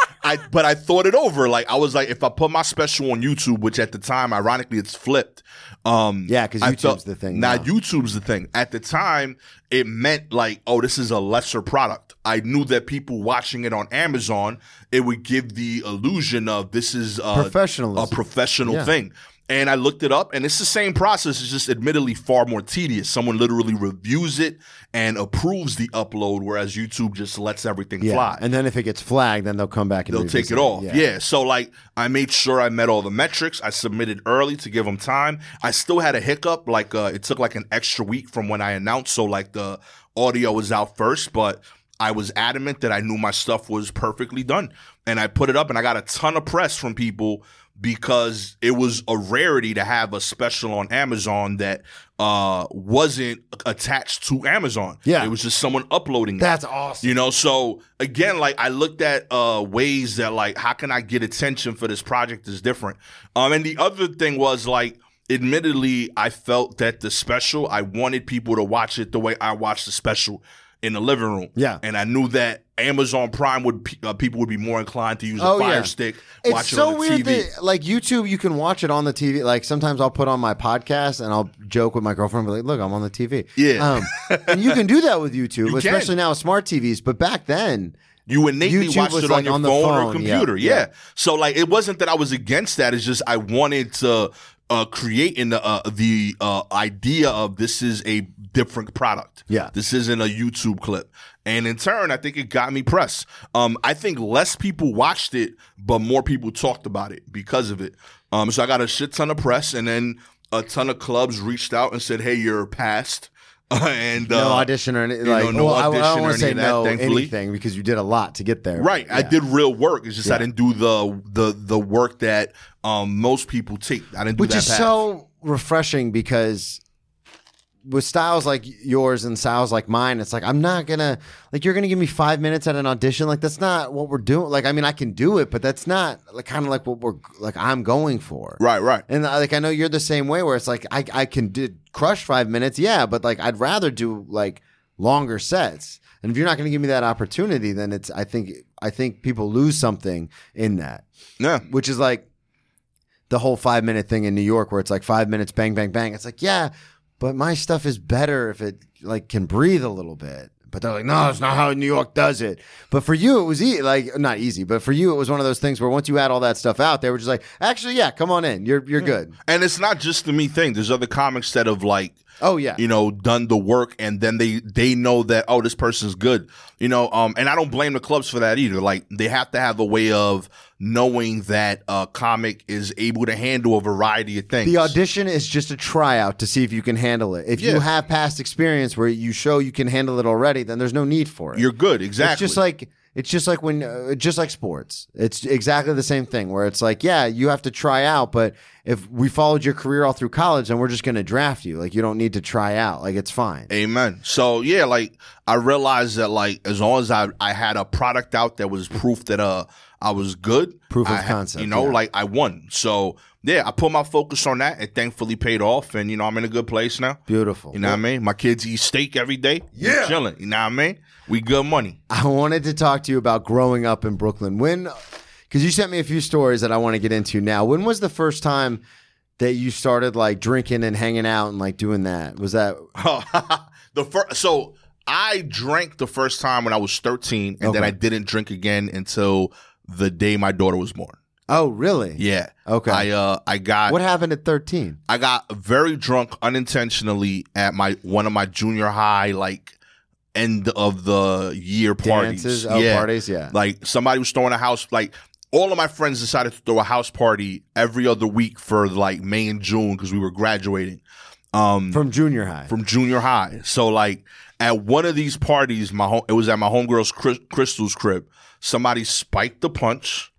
[laughs] I but I thought it over. Like I was like, if I put my special on YouTube, which at the time, ironically, it's flipped. Um Yeah, 'cause I YouTube's felt- the thing Now now. YouTube's the thing. At the time, it meant like, oh, this is a lesser product. I knew that people watching it on Amazon, it would give the illusion of this is Professionalism. a professional Yeah. thing. And I looked it up, and it's the same process. It's just admittedly far more tedious. Someone literally reviews it and approves the upload, whereas YouTube just lets everything yeah. fly. And then if it gets flagged, then they'll come back and They'll take revisit it off. Yeah. So like I made sure I met all the metrics. I submitted early to give them time. I still had a hiccup. Like uh, it took like an extra week from when I announced. So like the audio was out first, but I was adamant that I knew my stuff was perfectly done. And I put it up and I got a ton of press from people because it was a rarity to have a special on Amazon that uh wasn't attached to Amazon. Yeah. It was just someone uploading it. That's awesome. You know, so again, like I looked at uh ways that like how can I get attention for this project is different. Um and the other thing was like admittedly I felt that the special I wanted people to watch it the way I watched the special in the living room. Yeah. And I knew that Amazon Prime would uh, people would be more inclined to use a Oh, fire yeah. stick It's it so the weird TV. that like YouTube, you can watch it on the TV. Like sometimes I'll put on my podcast and I'll joke with my girlfriend, be like, "Look, I'm on the TV." Yeah. um, and you can do that with [laughs] YouTube, You especially can. now with smart TVs. But back then, You innately YouTube watched it on like, your on phone, phone, or computer. yeah, Yeah. yeah. So like it wasn't that I was against that. It's just I wanted to uh, create in the uh, the uh, idea of this is a different product. Yeah. This isn't a YouTube clip. And in turn, I think it got me press. Um, I think less people watched it, but more people talked about it because of it. Um, so I got a shit ton of press, and then a ton of clubs reached out and said, "Hey, you're passed." [laughs] and no uh, audition or anything. know, Like, no well, I- I, audition don't or want to say any of that, anything because you did a lot to get there. Right, I did real work. It's just I didn't do the the the work that um most people take. I didn't do which that. is path. so refreshing because with styles like yours and styles like mine, it's like I'm not gonna like you're gonna give me five minutes at an audition. Like that's not what we're doing. Like I mean, I can do it, but that's not like kind of like what we're like I'm going for. right, right. And uh, like I know you're the same way, where it's like I I can do, crush five minutes, yeah, but like I'd rather do like longer sets. And if you're not going to give me that opportunity, then it's I think I think people lose something in that Yeah, which is like the whole five minute thing in New York where it's like five minutes, bang, bang, bang. It's like, yeah, but my stuff is better if it like can breathe a little bit. But they're like, no, it's not how New York does it. But for you, it was easy, like not easy, but for you, it was one of those things where once you had all that stuff out, they were just like, actually, yeah, come on in, you're you're hmm. good. and it's not just the me thing. There's other comics that have like Oh yeah, you know done the work, and then they they know that oh this person's good. You know, um, and I don't blame the clubs for that either. Like they have to have a way of knowing that a comic is able to handle a variety of things. The audition is just a tryout to see if you can handle it. If you have past experience where you show you can handle it already, then there's no need for it. You're good, exactly. It's just like it's just like when uh, just like sports. It's exactly the same thing where it's like, yeah, you have to try out, but if we followed your career all through college, then we're just going to draft you. Like you don't need to try out. Like it's fine. Amen. So yeah, like I realized that like as long as I I had a product out that was proof that uh I was good, Proof of I concept, you know, yeah. like I won. So yeah, I put my focus on that. It thankfully paid off, and you know I'm in a good place now. Beautiful. You know what I mean? My kids eat steak every day. We Yeah. chilling. You know what I mean? We good money. I wanted to talk to you about growing up in Brooklyn. When, because you sent me a few stories that I want to get into now. When was the first time that you started like drinking and hanging out and like doing that? Was that [laughs] the first, so I drank the first time when I was 13, and then I didn't drink again until the day my daughter was born. Oh really? Yeah. Okay. I uh I got what happened at thirteen? I got very drunk unintentionally at my one of my junior high like end of the year parties. Dances, oh, yeah. parties, yeah. Like somebody was throwing a house like all of my friends decided to throw a house party every other week for like May and June because we were graduating um From junior high. from junior high. So like at one of these parties, my home, it was at my homegirl's Crystal's crib. Somebody spiked the punch.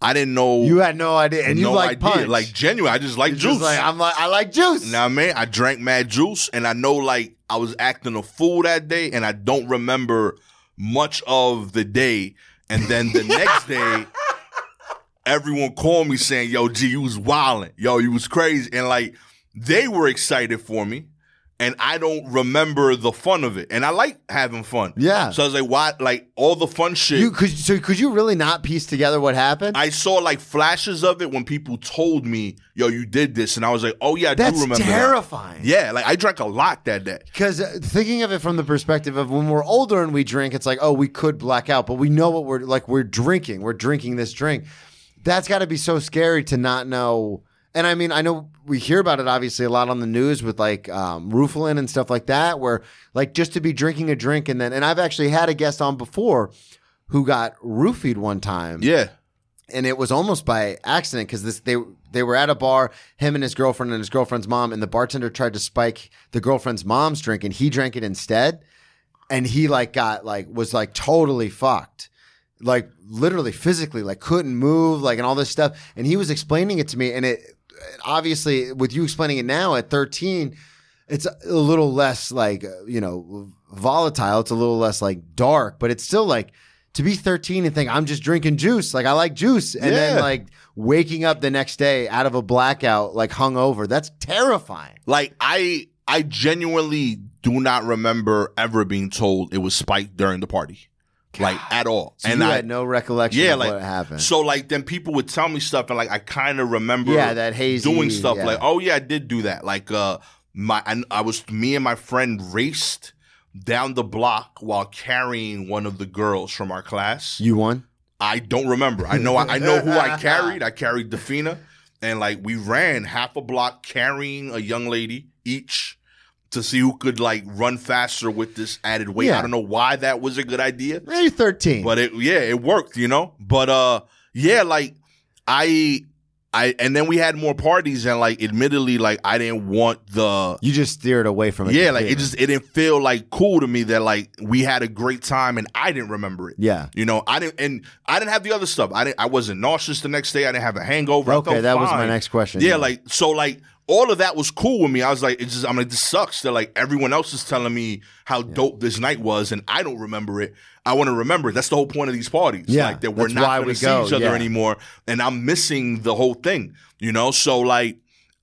I didn't know you had no idea, and you no like idea. punch. Like genuine, I just like It's juice. just like I'm like I like juice. You know what I mean? I drank mad juice and I know like I was acting a fool that day and I don't remember much of the day. And then the [laughs] next day, everyone called me saying, yo, G, you was wilding. Yo, you was crazy. And like they were excited for me. And I don't remember the fun of it. And I like having fun. Yeah. So I was like, why? Like all the fun shit. You could so could you really not piece together what happened? I saw like flashes of it when people told me, yo, you did this. And I was like, oh, yeah, I That's do remember that. terrifying. Yeah, like I drank a lot that day. Because uh, thinking of it from the perspective of when we're older and we drink, it's like, oh, we could black out, but we know what we're like. We're drinking. We're drinking this drink. That's got to be so scary to not know. And I mean, I know we hear about it obviously a lot on the news with like um, Rufalin and stuff like that, where like just to be drinking a drink and then, and I've actually had a guest on before who got roofied one time Yeah. and it was almost by accident because this they they were at a bar, him and his girlfriend and his girlfriend's mom, and the bartender tried to spike the girlfriend's mom's drink, and he drank it instead, and he like got like was like totally fucked. like literally physically, like couldn't move, like and all this stuff. And he was explaining it to me, and it obviously with you explaining it now at 13, it's a little less like uh, you know volatile. It's a little less like dark, but it's still like to be 13 and think I'm just drinking juice. Like I like juice, and then like waking up the next day out of a blackout, like hungover. That's terrifying. Like I I genuinely do not remember ever being told it was spiked during the party. Like at all. So and you I had no recollection yeah, of like what happened. So like then people would tell me stuff and like I kind of remember Yeah, that hazy- doing stuff yeah. like oh yeah I did do that like uh my I, I was me and my friend raced down the block while carrying one of the girls from our class. you won. I don't remember. I know I, I know who I carried. [laughs] I carried Defina, and like we ran half a block carrying a young lady each to see who could like run faster with this added weight. Yeah. I don't know why that was a good idea, You're 13. but it yeah it worked, you know. But uh yeah, like I I and then we had more parties and like admittedly like I didn't want the you just steered away from it. yeah like it just it didn't feel like cool to me that like we had a great time and I didn't remember it. yeah. You know, I didn't, and I didn't have the other stuff. I didn't. I wasn't nauseous the next day. I didn't have a hangover. Okay, that was my next question. Yeah, like so, like all of that was cool with me. I was like, it's just, I'm like, this sucks that like everyone else is telling me how dope this night was, and I don't remember it. I want to remember it. That's the whole point of these parties. Yeah, like that we're not going to see go, each other yeah. anymore, and I'm missing the whole thing. You know, so like.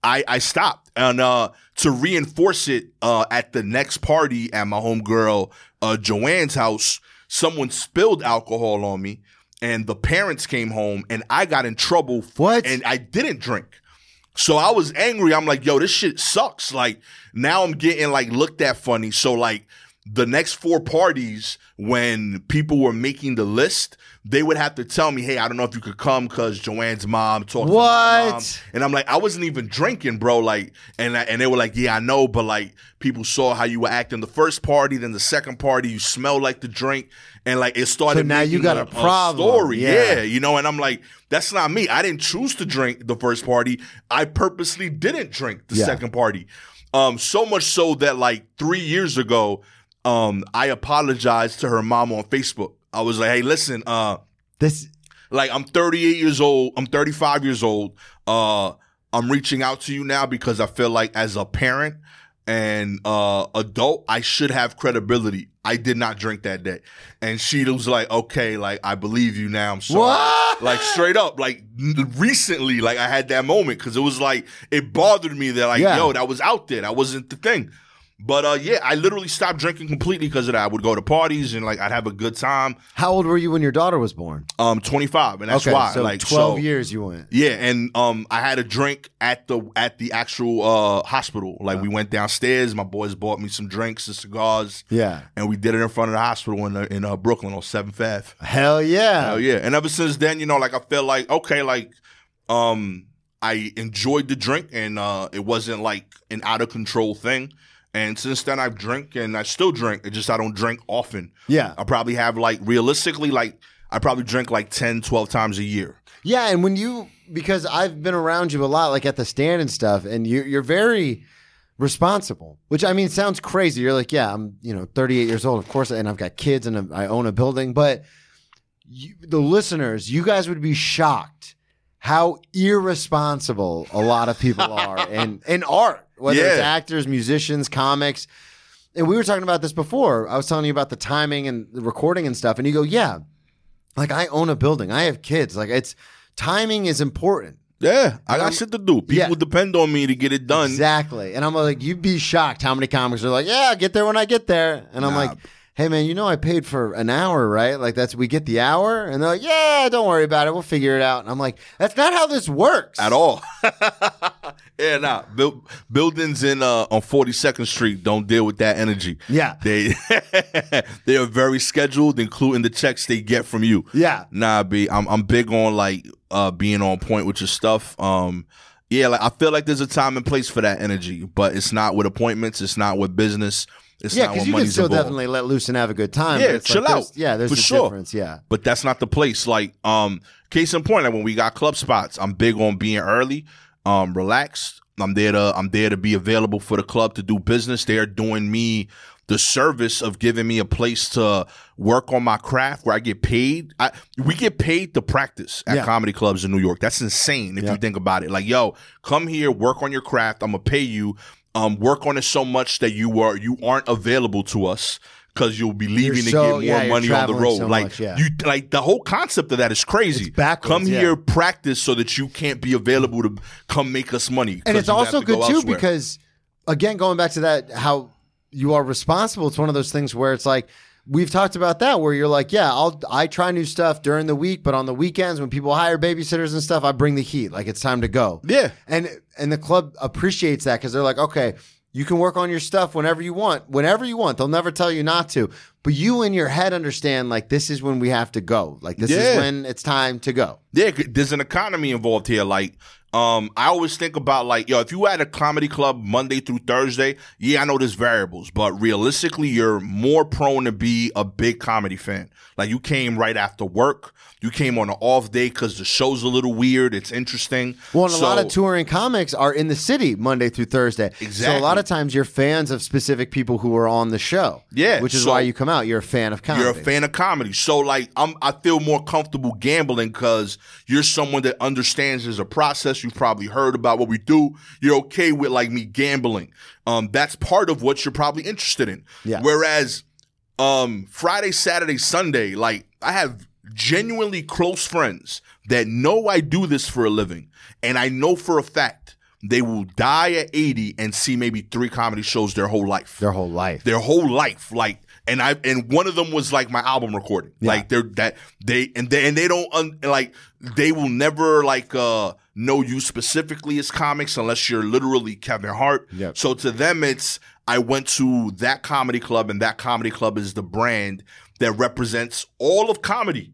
I, I stopped and uh, to reinforce it uh, at the next party at my homegirl uh, Joanne's house, someone spilled alcohol on me, and the parents came home, and I got in trouble. What? And I didn't drink. So I was angry. I'm like, yo, this shit sucks. Like now I'm getting like looked at funny. So like the next four parties, when people were making the list, they would have to tell me, hey, I don't know if you could come because Joanne's mom talked to my What? mom. And I'm like, I wasn't even drinking, bro. Like, and I, and they were like, yeah, I know, but like people saw how you were acting the first party, then the second party, you smell like the drink, and like it started. So now you got a problem. story, Yeah. yeah, you know. And I'm like, that's not me. I didn't choose to drink the first party. I purposely didn't drink the Yeah. second party. Um, so much so that like three years ago, um, I apologized to her mom on Facebook. I was like, hey, listen, uh, This like I'm 38 years old. I'm 35 years old. Uh, I'm reaching out to you now because I feel like as a parent and uh adult, I should have credibility. I did not drink that day, and she was like, "Okay, like I believe you now. I'm sorry." What? Like straight up, like recently, like I had that moment because it was like it bothered me that like Yeah. yo, that was out there. That wasn't the thing. But uh, yeah, I literally stopped drinking completely because of that. I would go to parties and like I'd have a good time. how old were you when your daughter was born? Um, 25, and that's okay, why so like 12 so- years you went. yeah, and um, I had a drink at the at the actual uh hospital. Like we went downstairs. My boys bought me some drinks and cigars, Yeah. and we did it in front of the hospital in uh, in uh, Brooklyn on Seventh Ave. Hell yeah. Hell yeah! And ever since then, you know, like I felt like okay, like um, I enjoyed the drink, and uh, it wasn't like an out of control thing. And since then, I've drank, and I still drink. It's just I don't drink often. Yeah. I probably have like realistically, like I probably drink like 10, 12 times a year. Yeah, and when you because I've been around you a lot, like at the stand and stuff, and you you're very responsible. Which I mean sounds crazy. You're like, yeah, I'm you know 38 years old, of course, and I've got kids and I own a building, but you, the listeners, you guys would be shocked how irresponsible a lot of people are [laughs] and in art, whether it's actors, musicians, comics. And we were talking about this before. I was telling you about the timing and the recording and stuff, and you go, yeah, like I own a building, I have kids, like it's timing is important. Yeah, I got shit to do. People yeah. depend on me to get it done. Exactly. And I'm like, you'd be shocked how many comics are like, yeah, I'll get there when I get there. And I'm Nah. like, hey, man, you know I paid for an hour, right? Like, that's, we get the hour. And they're like, yeah, don't worry about it. We'll figure it out. And I'm like, that's not how this works. At all. [laughs] yeah, nah. Build, buildings in uh, on 42nd Street don't deal with that energy. Yeah. They [laughs] they are very scheduled, including the checks they get from you. Yeah. Nah, B, I'm I'm big on like uh being on point with your stuff. Um yeah, like I feel like there's a time and place for that energy, but it's not with appointments, it's not with business, it's Yeah, not because you can still involved. definitely let loose and have a good time. Yeah, it's chill like there's- out. Yeah, there's For a sure. difference. Yeah. but that's not the place. Like, um, case in point, like when we got club spots, I'm big on being early, um, relaxed, I'm there to I'm there to be available for the club to do business. They're doing me the service of giving me a place to work on my craft where I get paid. I, we get paid to practice at Yeah. comedy clubs in New York. That's insane if Yeah. you think about it. Like, yo, come here, work on your craft. I'm gonna pay you. Um, work on it so much that you are you aren't available to us because you'll be leaving to so- get more yeah, money on the road. so like much, yeah. you like the whole concept of that is crazy. Come yeah. here, practice so that you can't be available to come make us money. And it's also to go good too elsewhere. because again going back to that how you are responsible it's one of those things where it's like we've talked about that where you're like yeah i'll i try new stuff during the week but on the weekends when people hire babysitters and stuff i bring the heat like it's time to go Yeah. and and the club appreciates that because they're like okay you can work on your stuff whenever you want whenever you want. They'll never tell you not to but you in your head understand like this is when we have to go like this Yeah. is when it's time to go Yeah, there's an economy involved here. Like, um, I always think about like, yo, if you had a comedy club Monday through Thursday, yeah, I know there's variables, but realistically, you're more prone to be a big comedy fan. Like, you came right after work, you came on an off day because the show's a little weird. It's interesting. Well, and a lot of touring comics are in the city Monday through Thursday. Exactly. So a lot of times you're fans of specific people who are on the show. Yeah, Which is so- why you come out. You're a fan of comedy. You're a fan of comedy. So like I'm I feel more comfortable gambling because you're someone that understands there's a process. You've probably heard about what we do. You're okay with like me gambling. Um that's part of what you're probably interested in. Yeah. Whereas um Friday, Saturday, Sunday, like I have genuinely close friends that know I do this for a living. And I know for a fact they will die at 80 and see maybe three comedy shows their whole life Their whole life. their whole life like and i and one of them was like my album recording Yeah. like they're that they and they and they don't un, like they will never like uh know you specifically as comics unless you're literally kevin hart Yep. so to them it's i went to that comedy club and that comedy club is the brand that represents all of comedy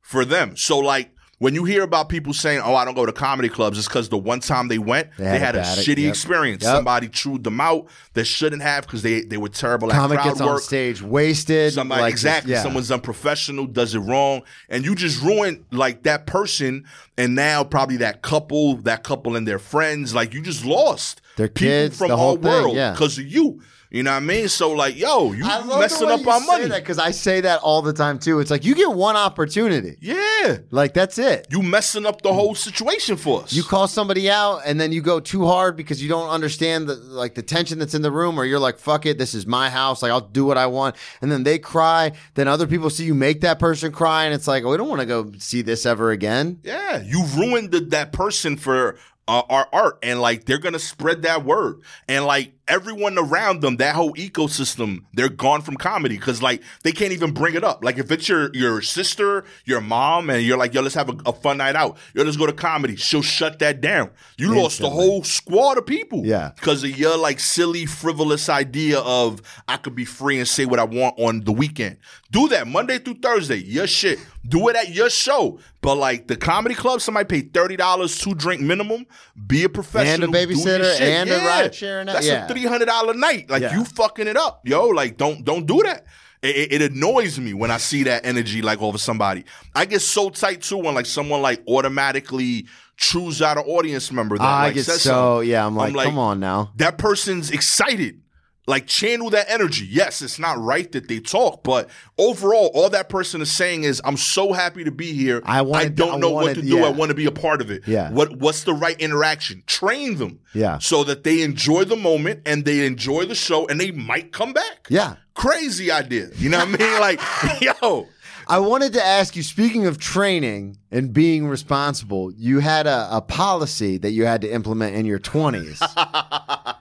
for them so like when you hear about people saying, "Oh, I don't go to comedy clubs," it's because the one time they went, They had a bad- shitty yep. experience. Yep. Somebody chewed them out that shouldn't have because they they were terrible at Comic crowd gets on stage wasted. Somebody like, exactly. yeah. Someone's unprofessional, does it wrong, and you just ruin like that person, and now probably that couple, that couple and their friends, like you just lost Their people kids, from the our whole thing, world yeah. because of you. You know what I mean? So like, yo, you messing up you our money. that because I say that all the time too. It's like you get one opportunity. Yeah, Like that's it. you messing up the whole situation for us. You call somebody out and then you go too hard because you don't understand the like the tension that's in the room, or you're like, "Fuck it, this is my house. Like I'll do what I want." And then they cry. Then other people see you make that person cry, and it's like, "Oh, we don't want to go see this ever again." Yeah, you ruined the, that person for uh, our art, and like they're gonna spread that word, and like everyone around them, that whole ecosystem, they're gone from comedy because like they can't even bring it up. Like if it's your your sister, your mom, and you're like, yo, let's have a, a fun night out. Yo, let's go to comedy. She'll shut that down. You lost a Instantly. whole squad of people. Yeah. because of your like silly, frivolous idea of I could be free and say what I want on the weekend. Do that Monday through Thursday. Your shit. Do it at your show. But like the comedy club, somebody pay thirty dollars to drink minimum. Be a professional. And a babysitter and a Yeah. ride share and that- That's yeah. a three hundred dollar night. Like Yeah. you fucking it up, yo. Like don't don't do that. It, it- it annoys me when I see that energy like over somebody. I get so tight too when like someone like automatically chews out an audience member. That, I like, get says so something. yeah. I'm like, come on now. That person's excited. Like channel that energy. Yes, it's not right that they talk, but overall, all that person is saying is, "I'm so happy to be here. I wanted- don't I know wanted- what to do. yeah. I want to be a part of it. Yeah. What What's the right interaction? Train them. Yeah. So that they enjoy the moment and they enjoy the show, and they might come back. Yeah. Crazy idea. You know what I mean? [laughs] Like, [laughs] yo. I wanted to ask you, speaking of training and being responsible, you had a, a policy that you had to implement in your 20s. [laughs]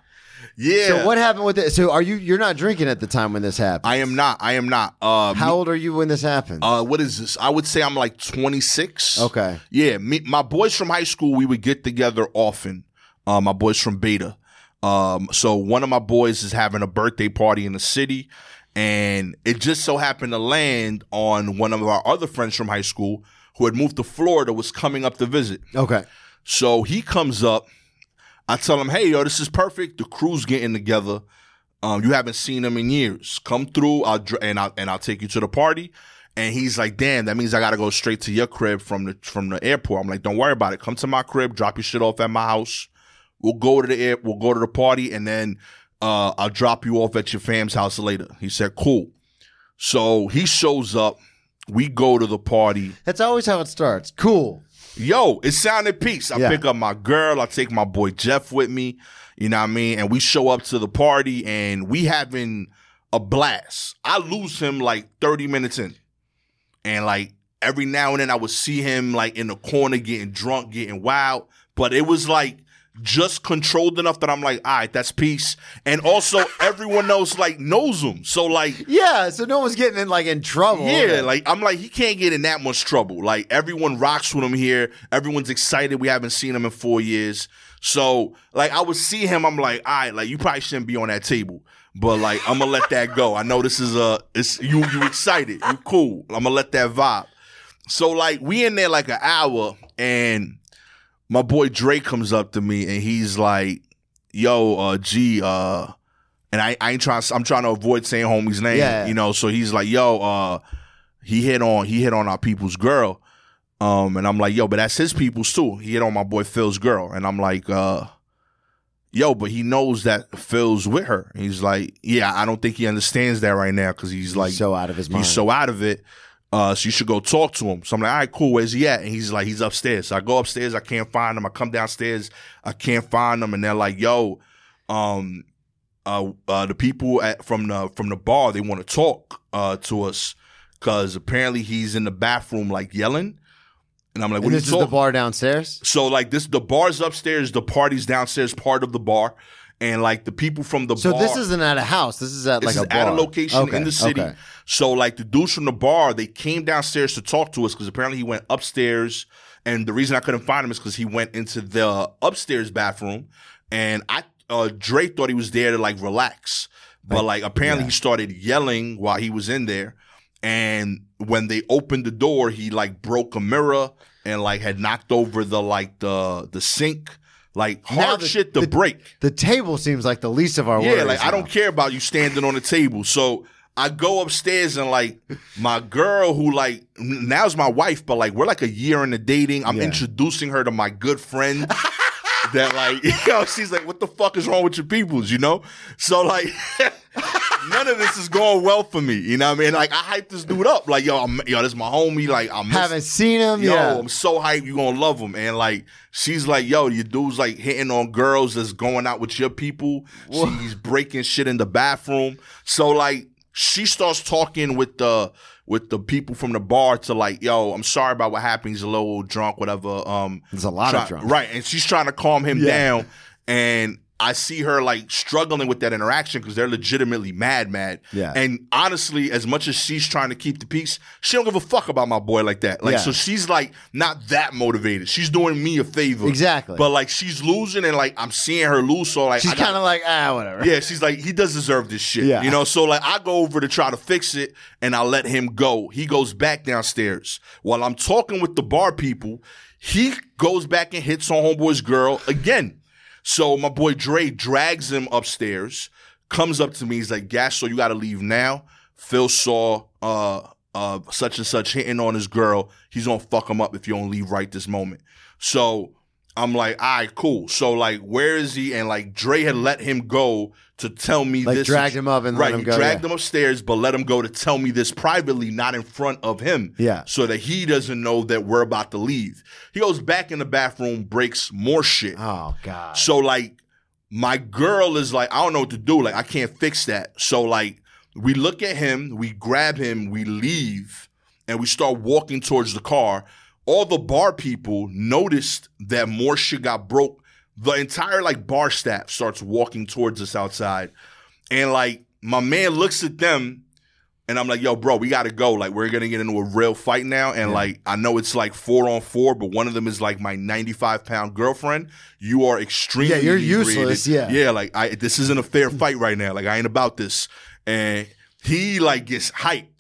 Yeah. So what happened with it? So are you you're not drinking at the time when this happened? I am not. I am not. Uh, How old are you when this happened? Uh, what is this? I would say I'm like 26. Okay. Yeah, me, my boys from high school, we would get together often. Uh, my boys from Beta. Um, so one of my boys is having a birthday party in the city, and it just so happened to land on one of our other friends from high school who had moved to Florida was coming up to visit. okay. So he comes up. I tell him, "Hey, yo, this is perfect. The crew's getting together. Um, you haven't seen them in years. Come through. I'll dr- and I'll and I'll take you to the party." And he's like, "Damn, that means I gotta go straight to your crib from the from the airport." I'm like, "Don't worry about it. Come to my crib. Drop your shit off at my house. We'll go to the air, we'll go to the party, and then uh, I'll drop you off at your fam's house later. He said, cool. So he shows up. We go to the party. That's always how it starts. Cool. Yo, it sounded peace. I Yeah. pick up my girl. I take my boy Jeff with me. You know what I mean? And we show up to the party and we having a blast. I lose him like 30 minutes in. And like every now and then I would see him like in the corner getting drunk, getting wild. But it was like just controlled enough that I'm like, all right, that's peace. And also everyone else like knows him. So like Yeah, so no one's getting in like in trouble. yeah, like I'm like he can't get in that much trouble. Like everyone rocks with him here. Everyone's excited. We haven't seen him in four years. So like I would see him. I'm like, all right, like you probably shouldn't be on that table. But like I'm gonna let that go. I know this is a it's you you excited. You cool. I'm gonna let that vibe. So like we in there like an hour and my boy Drake comes up to me and he's like, yo, uh G, uh and I, I ain't trying I'm trying to avoid saying homie's name. Yeah. You know, so he's like, yo, uh he hit on he hit on our people's girl. Um, and I'm like, yo, but that's his people's too. He hit on my boy Phil's girl. And I'm like, uh, yo, but he knows that Phil's with her. He's like, yeah, I don't think he understands that right now because he's like so out of his mind. He's so out of it. Uh, so you should go talk to him. So I'm like, all right, cool. Where's he at? And he's like, he's upstairs. So I go upstairs. I can't find him. I come downstairs. I can't find him. And they're like, yo, um, uh, uh, the people at, from the from the bar they want to talk uh to us because apparently he's in the bathroom like yelling. And I'm like, what and this is the bar downstairs. So like this, the bar's upstairs, the party's downstairs, part of the bar, and like the people from the So bar. So this isn't at a house. This is at like a bar. at a location Okay, in the city. okay. So like the dudes from the bar, they came downstairs to talk to us because apparently he went upstairs, and the reason I couldn't find him is because he went into the upstairs bathroom, and I uh, Dre thought he was there to like relax, but like apparently he started yelling while he was in there, and when they opened the door, he like broke a mirror and like had knocked over the like the the sink. Like hard the- shit to the- break. The table seems like the least of our Yeah, worries. like I don't care about you standing on the table. So I go upstairs and like my girl who like now's my wife, but like we're like a year into dating. I'm Yeah. introducing her to my good friend. that like [laughs] you know she's like what the fuck is wrong with your peoples you know so like [laughs] none of this is going well for me you know what i mean like i hype this dude up like yo I'm, yo this is my homie like i'm Haven't seen him. Yo, yeah. I'm so hyped. You gonna love him, and like she's like, yo, your dude's like hitting on girls that's going out with your people. She's breaking shit in the bathroom. So like she starts talking with the with the people from the bar to like, yo, I'm sorry about what happened. He's a little drunk, whatever. Um, There's a lot of drunk. right? And she's trying to calm him Yeah. down, and. I see her like struggling with that interaction because they're legitimately mad, mad. Yeah. And honestly, as much as she's trying to keep the peace, she don't give a fuck about my boy like that. Like, Yeah. so she's like not that motivated. She's doing me a favor. Exactly. But like she's losing and like I'm seeing her lose. So like She's kind of like ah whatever. yeah, she's like, he does deserve this shit. Yeah. You know, so like I go over to try to fix it and I let him go. He goes back downstairs. While I'm talking with the bar people, he goes back and hits on homeboy's girl again. So my boy Dre drags him upstairs, comes up to me, he's like, Gas, so you gotta leave now. Phil saw uh uh such and such hitting on his girl. He's gonna fuck him up if you don't leave right this moment. So I'm like, all right, cool. So like, where is he? And like, Dre had hmm. let him go to tell me Like, this. dragged him up and let right. him go, dragged yeah. him upstairs, but let him go to tell me this privately, not in front of him. Yeah. So that he doesn't know that we're about to leave. He goes back in the bathroom, breaks more shit. Oh god. So like my girl is like, I don't know what to do. Like I can't fix that. So like we look at him, we grab him, we leave, and we start walking towards the car. All the bar people noticed that more shit got broke. The entire like bar staff starts walking towards us outside. And like my man looks at them and I'm like, yo, bro, we gotta go. Like, we're gonna get into a real fight now. And like, I know it's like four on four, but one of them is like my 95 pound girlfriend. You are extremely Yeah, you're useless, yeah. Yeah, like I this isn't a fair hmm. fight right now. Like I ain't about this. And he like gets hyped.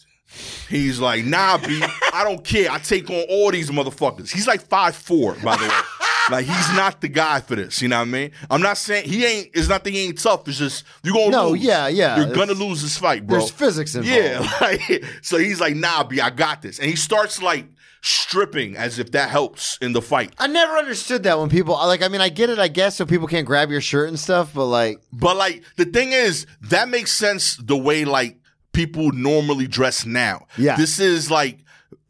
He's like, nah, B, I don't care. I take on all these motherfuckers. He's like five four, by the way. [laughs] like he's not the guy for this. You know what I mean? I'm not saying he ain't. It's not that he ain't tough. It's just you're gonna No, lose. yeah, yeah. You're gonna lose this fight, bro. There's physics involved. Yeah, [laughs] like so he's like, nah, B, I got this, and he starts like stripping as if that helps in the fight. I never understood that when people like. I mean, I get it, I guess, so people can't grab your shirt and stuff. But like, But like the thing is, that makes sense the way like people normally dress now. Yeah. This is like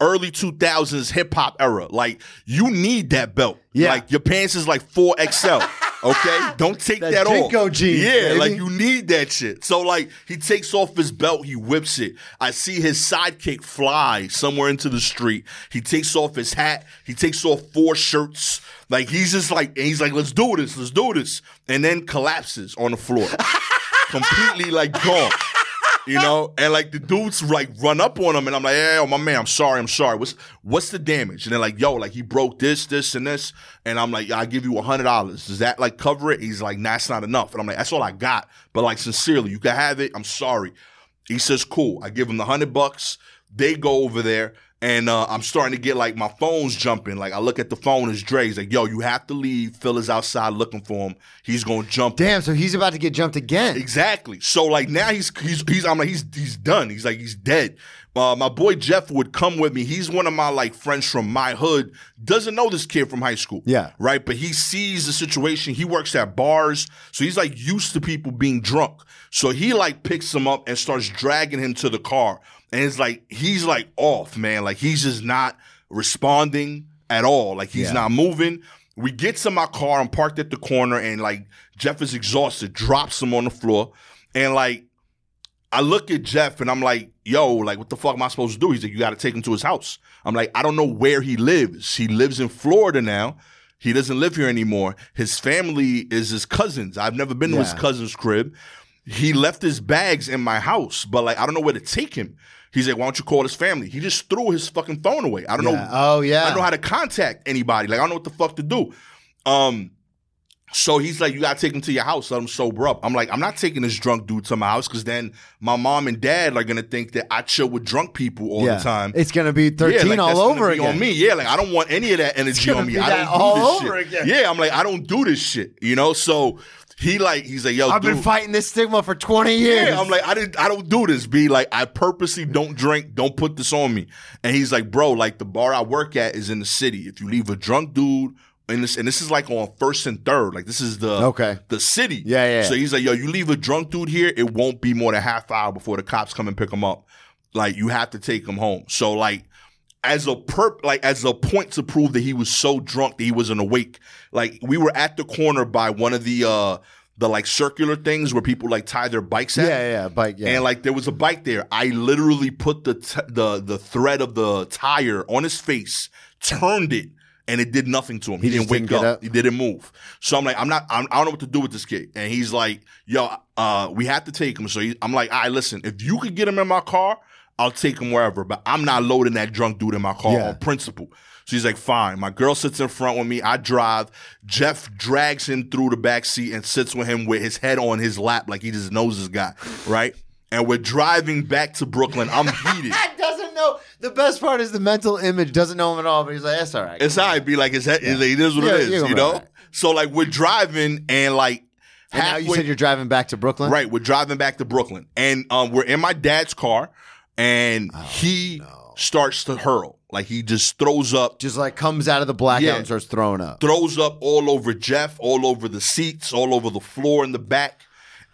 early 2000s hip hop era. Like you need that belt. Yeah. Like your pants is like 4XL. Okay? [laughs] Don't take That that, off. JNCO jeans, Yeah, baby. like you need that shit. So like he takes off his belt, he whips it. I see his sidekick fly somewhere into the street. He takes off his hat. He takes off four shirts. Like he's just like and he's like, let's do this, let's do this. And then collapses on the floor. [laughs] Completely like gone. You know, and like the dudes like run up on him, and I'm like, "Hey, yo, my man, I'm sorry, I'm sorry. What's what's the damage?" And they're like, "Yo, like he broke this, this, and this." And I'm like, "I give you a hundred dollars. Does that like cover it?" He's like, "Nah, that's not enough." And I'm like, "That's all I got." But like, sincerely, you can have it. I'm sorry. He says, "Cool." I give him the hundred bucks. They go over there, and uh, I'm starting to get like my phone's jumping. Like I look at the phone, it's Dre. He's like, "Yo, you have to leave. Phil is outside looking for him. He's gonna jump." damn, so he's about to get jumped again. Exactly. So like now he's he's he's I'm like he's he's done. He's like he's dead. Uh, my boy Jeff would come with me. He's one of my like friends from my hood. Doesn't know this kid from high school. Yeah. Right. But he sees the situation. He works at bars, so he's like used to people being drunk. So he like picks him up and starts dragging him to the car. And it's like he's like off, man. Like he's just not responding at all. Like he's Yeah. not moving. We get to my car. I'm parked at the corner, and like Jeff is exhausted, drops him on the floor, and like I look at Jeff and I'm like, yo, like, what the fuck am I supposed to do? He's like, you got to take him to his house. I'm like, I don't know where he lives. He lives in Florida now. He doesn't live here anymore. His family is his cousins. I've never been to his cousin's crib. He left his bags in my house, but like, I don't know where to take him. He's like, why don't you call his family? He just threw his fucking phone away. I don't Yeah. know. Oh yeah. I don't know how to contact anybody. Like I don't know what the fuck to do. Um, so he's like, you gotta take him to your house, let him sober up. I'm like, I'm not taking this drunk dude to my house because then my mom and dad are gonna think that I chill with drunk people all yeah. the time. It's gonna be thirteen yeah, like, all over again. on me. Yeah, like I don't want any of that energy on me. I don't do all this over shit. again. Yeah, I'm like, I don't do this shit. You know, so he like, he's like, yo, I've dude. been fighting this stigma for twenty years. Yeah, I'm like, I didn't, I don't do this. Be like, I purposely don't drink. Don't put this on me. And he's like, bro, like the bar I work at is in the city. If you leave a drunk dude in this, and this is like on first and third, like this is the Okay. the city. Yeah, yeah, So he's like, yo, you leave a drunk dude here, it won't be more than half hour before the cops come and pick him up. Like you have to take him home. So like. As a perp, like as a point to prove that he was so drunk that he wasn't awake. Like we were at the corner by one of the uh the like circular things where people like tie their bikes yeah, at. yeah, yeah, bike. Yeah. And like there was a bike there. I literally put the t- the the thread of the tire on his face, turned it, and it did nothing to him. He, He didn't wake didn't up. up? He didn't move. So I'm like, I'm not. I'm, I don't know what to do with this kid. And he's like, Yo, uh, we have to take him. So he, I'm like, All right, listen. If you could get him in my car, I'll take him wherever. But I'm not loading that drunk dude in my car Yeah. on principle. So he's like, fine. My girl sits in front with me. I drive. Jeff drags him through the back seat and sits with him with his head on his lap like he just knows this guy, right? And we're driving back to Brooklyn. I'm heated. That [laughs] doesn't know. The best part is the mental image. Doesn't know him at all, but he's like, that's all right. It's all right. Be like, it's, it is what Yeah, it is, you're you gonna know? be all right. So like we're driving and like And now you said you're driving back to Brooklyn. Right, we're driving back to Brooklyn, and um, we're in my dad's car, and Oh, he starts to hurl, like he just throws up, Just like comes out of the blackout Yeah. and starts throwing up. throws up all over Jeff, all over the seats, all over the floor in the back,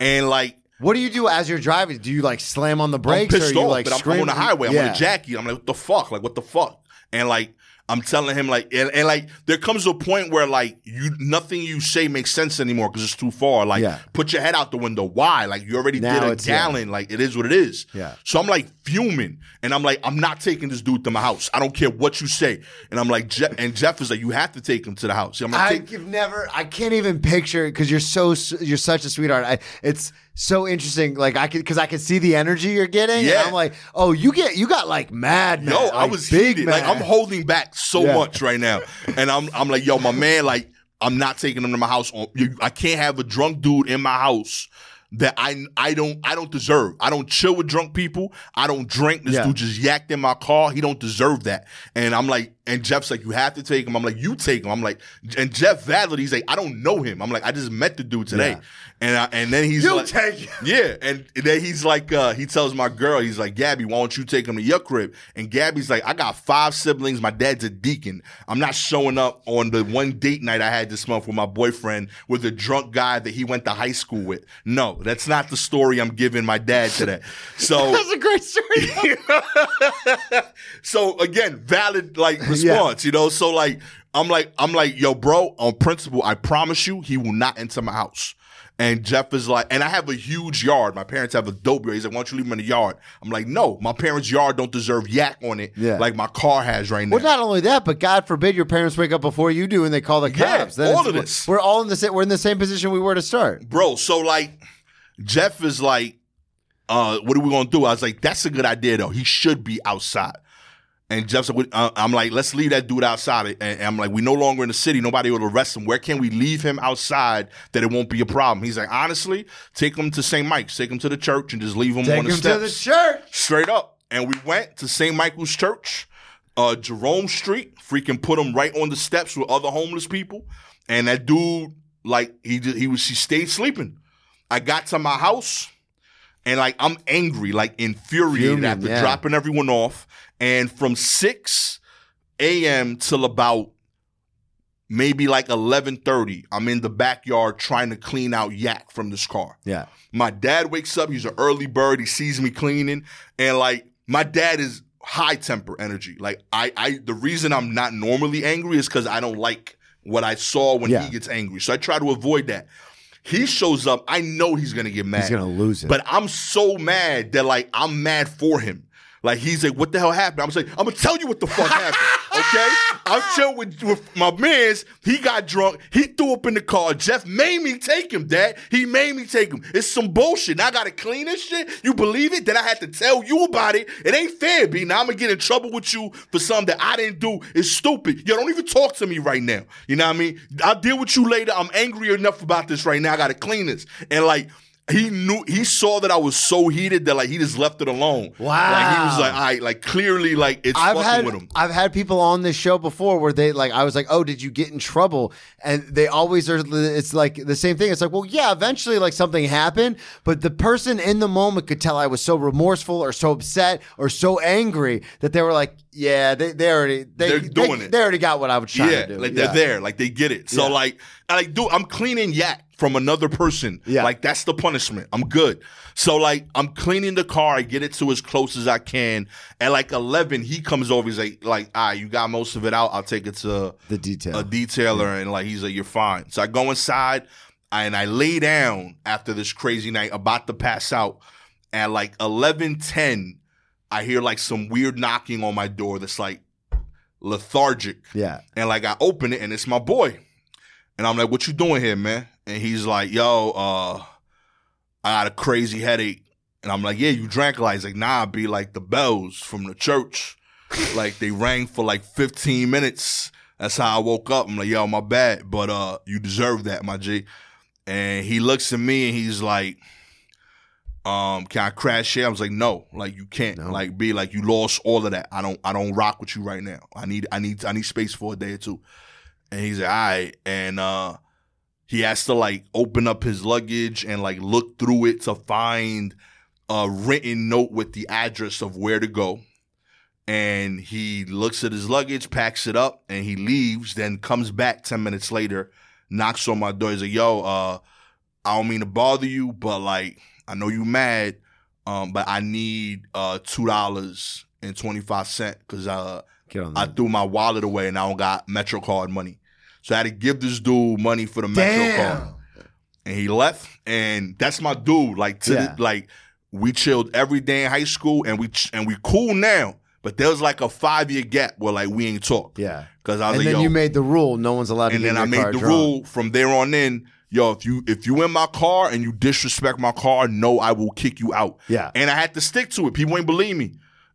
and like What do you do as you're driving? Do you like slam on the brakes? I'm brakes or pissed are you off, like but I'm, I'm screaming? on the highway. I'm yeah. on a Jackie. I'm like, what the fuck? Like, what the fuck? And like, I'm telling him like, and, and like, there comes a point where like, you nothing you say makes sense anymore because it's too far. Like, Yeah. put your head out the window. Why? Like, you already Now did a it's- yeah. gallon. Like, it is what it is. Yeah. So I'm like fuming, and I'm like, I'm not taking this dude to my house. I don't care what you say. And I'm like, Jeff, and Jeff is like, you have to take him to the house. I'm like, I take, have never. I can't even picture because you're so you're such a sweetheart. I, it's so interesting. Like I could because I could see the energy you're getting. and Yeah. I'm like, oh, you get you got like mad. Yo, mad, I was big heated. Like. I'm holding back so Yeah. much right now, and I'm I'm like, yo, my man, like I'm not taking him to my house. I can't have a drunk dude in my house that I I don't I don't deserve. I don't chill with drunk people. I don't drink. This Yeah. dude just yacked in my car. He don't deserve that. And I'm like, and Jeff's like, you have to take him. I'm like, you take him. I'm like, and Jeff Vadler, he's like, I don't know him. I'm like, I just met the dude today. Yeah. And I, and then he's You like, take him. yeah, and then he's like, uh, he tells my girl, he's like, Gabby, why don't you take him to your crib? And Gabby's like, I got five siblings. My dad's a deacon. I'm not showing up on the one date night I had this month with my boyfriend with a drunk guy that he went to high school with. No, that's not the story I'm giving my dad today. [laughs] So That's a great story. [laughs] so again, valid like response, you know. So like I'm like I'm like, yo, bro, on principle, I promise you, he will not enter my house. And Jeff is like, and I have a huge yard. My parents have a dope yard. He's like, why don't you leave him in the yard? I'm like, no, my parents' yard don't deserve yak on it Yeah. like my car has right now. Well, not only that, but God forbid your parents wake up before you do and they call the cops. Yeah, all of this. We're all in the same. We're in the same position we were to start. bro. So like, Jeff is like, uh, what are we gonna do? I was like, that's a good idea though. He should be outside. And Jeff said, uh, I'm like, let's leave that dude outside. And, I'm like, we no longer in the city. Nobody will arrest him. Where can we leave him outside that it won't be a problem? He's like, honestly, take him to St. Mike's, take him to the church, and just leave him Take on the him steps to the church. straight up. And we went to St. Michael's Church, uh, Jerome Street, freaking put him right on the steps with other homeless people. And that dude, like, he just, he was he stayed sleeping. I got to my house and like I'm angry, like infuriated Fuming, after yeah. dropping everyone off. And from 6 a.m. till about maybe like 11:30, I'm in the backyard trying to clean out yak from this car. Yeah. My dad wakes up. He's an early bird. He sees me cleaning, and like my dad is high temper energy. Like I, I the reason I'm not normally angry is because I don't like what I saw when Yeah. he gets angry. So I try to avoid that. He shows up. I know he's gonna get mad. He's gonna lose it. But I'm so mad that like I'm mad for him. Like he's like, what the hell happened? I'm like, I'm gonna tell you what the fuck [laughs] happened. Okay? I'm chill with, with my mans. He got drunk. He threw up in the car. Jeff made me take him, Dad. He made me take him. It's some bullshit. Now I gotta clean this shit. You believe it? Then I had to tell you about it. It ain't fair, B. Now I'm gonna get in trouble with you for something that I didn't do. It's stupid. Yo, don't even talk to me right now. You know what I mean? I'll deal with you later. I'm angry enough about this right now. I gotta clean this. And like, he knew he saw that I was so heated that like he just left it alone. Like he was Wow. like, all right, like clearly like it's I've fucking had with him. I've had people on this show before where they like I was like, oh, did you get in trouble? And they always are. It's like the same thing. It's like, well, yeah, eventually like something happened, but the person in the moment could tell I was so remorseful or so upset or so angry that they were like, yeah, they they already they, They're they- doing it. They already got what I was trying Yeah, to do. like Yeah. they're there, like they get it. So Yeah. like, I like, dude, I'm cleaning yak from another person. Yeah. like that's the punishment. I'm good. So like, I'm cleaning the car. I get it to as close as I can. At like 11, he comes over. He's like, like, all right, you got most of it out. I'll take it to The detail. a detailer, and like he's like, you're fine. So I go inside and I lay down after this crazy night, about to pass out. At like 11:10, I hear like some weird knocking on my door. That's like lethargic. yeah. And like I open it and it's my boy. And I'm like, what you doing here, man? And he's like, yo, uh, I got a crazy headache. And I'm like, yeah, you drank a lot. He's like, nah, be like the bells from the church. [laughs] like they rang for like 15 minutes. That's how I woke up. I'm like, yo, my bad. But uh, you deserve that, my G. And he looks at me and he's like, um, can I crash here? I was like, no, like you can't. No. Like be like you lost all of that. I don't I don't rock with you right now. I need I need I need space for a day or two. And he's like, all right. And uh he has to like open up his luggage and like look through it to find a written note with the address of where to go. And he looks at his luggage, packs it up, and he leaves, then comes back 10 minutes later, knocks on my door. He's like, yo, uh, I don't mean to bother you, but like, I know you mad, um, but I need uh two dollars and twenty five cent because uh Get on I threw my wallet away and I don't got Metro card money. So I had to give this dude money for the Metro card. And he left. And that's my dude. Like to Yeah. the, like we chilled every day in high school and we ch- and we cool now. But there was like a five year gap where like we ain't talk. Yeah. Cause I was And like, then yo, you made the rule: no one's allowed to and get then I made the drunk. rule from there on in. Yo, if you if you in my car and you disrespect my car, no, I will kick you out. Yeah. And I had to stick to it. People ain't believe me.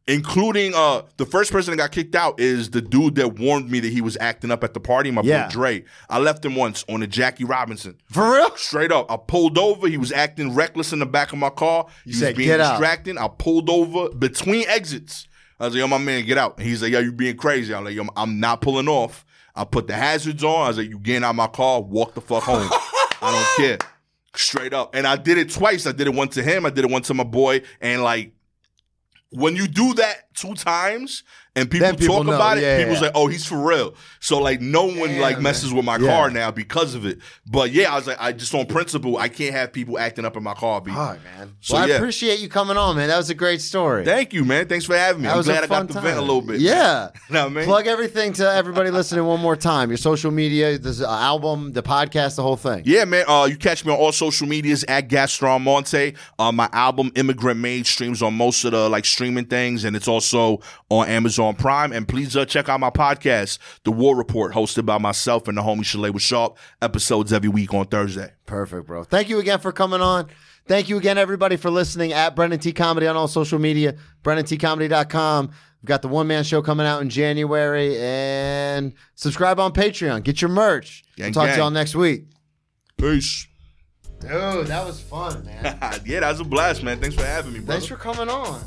Including uh the first person that got kicked out is the dude that warned me that he was acting up at the party, my Yeah. boy Dre. I left him once on a Jackie Robinson. For real? Straight up. I pulled over. He was acting reckless in the back of my car. He was said, being "Get out." I pulled over between exits. I was like, yo, my man, get out. And he's like, yo, you being crazy. I'm like, yo, I'm not pulling off. I put the hazards on. I was like, you getting out of my car, walk the fuck home. [laughs] I don't ah! care. Straight up. And I did it twice. I did it once to him. I did it once to my boy. And like, when you do that two times and people, people talk know. about it, Yeah, people's yeah. like, "Oh, he's for real." So like, no one Damn, like messes man. with my Yeah. car now because of it. But yeah, I was like, I just on principle, I can't have people acting up in my car. Be- man. So, well, I appreciate you coming on, man. That was a great story. Thank you, man. Thanks for having me. that I'm was glad a I fun got to vent a little bit. Yeah. [laughs] You know I mean? Plug everything to everybody listening one more time. Your social media, this uh, album, the podcast, the whole thing. Yeah, man. Uh, you catch me on all social medias at Gaston Monte. Uh, my album Immigrant Made streams on most of the like streaming things, and it's also on Amazon Prime. And please uh, check out my podcast, The War Report, hosted by myself and the homie Shalewa Sharpe. Episodes every week on Thursday. Perfect, bro. Thank you again for coming on. Thank you again, everybody, for listening at Brennan T Comedy on all social media, BrennanTComedy.com. We've got the one man show coming out in January and subscribe on Patreon. Get your merch. Gang, we'll talk gang. to y'all next week. Peace. Dude, that was fun, man. [laughs] yeah, that was a blast, man. Thanks for having me, bro. Thanks for coming on.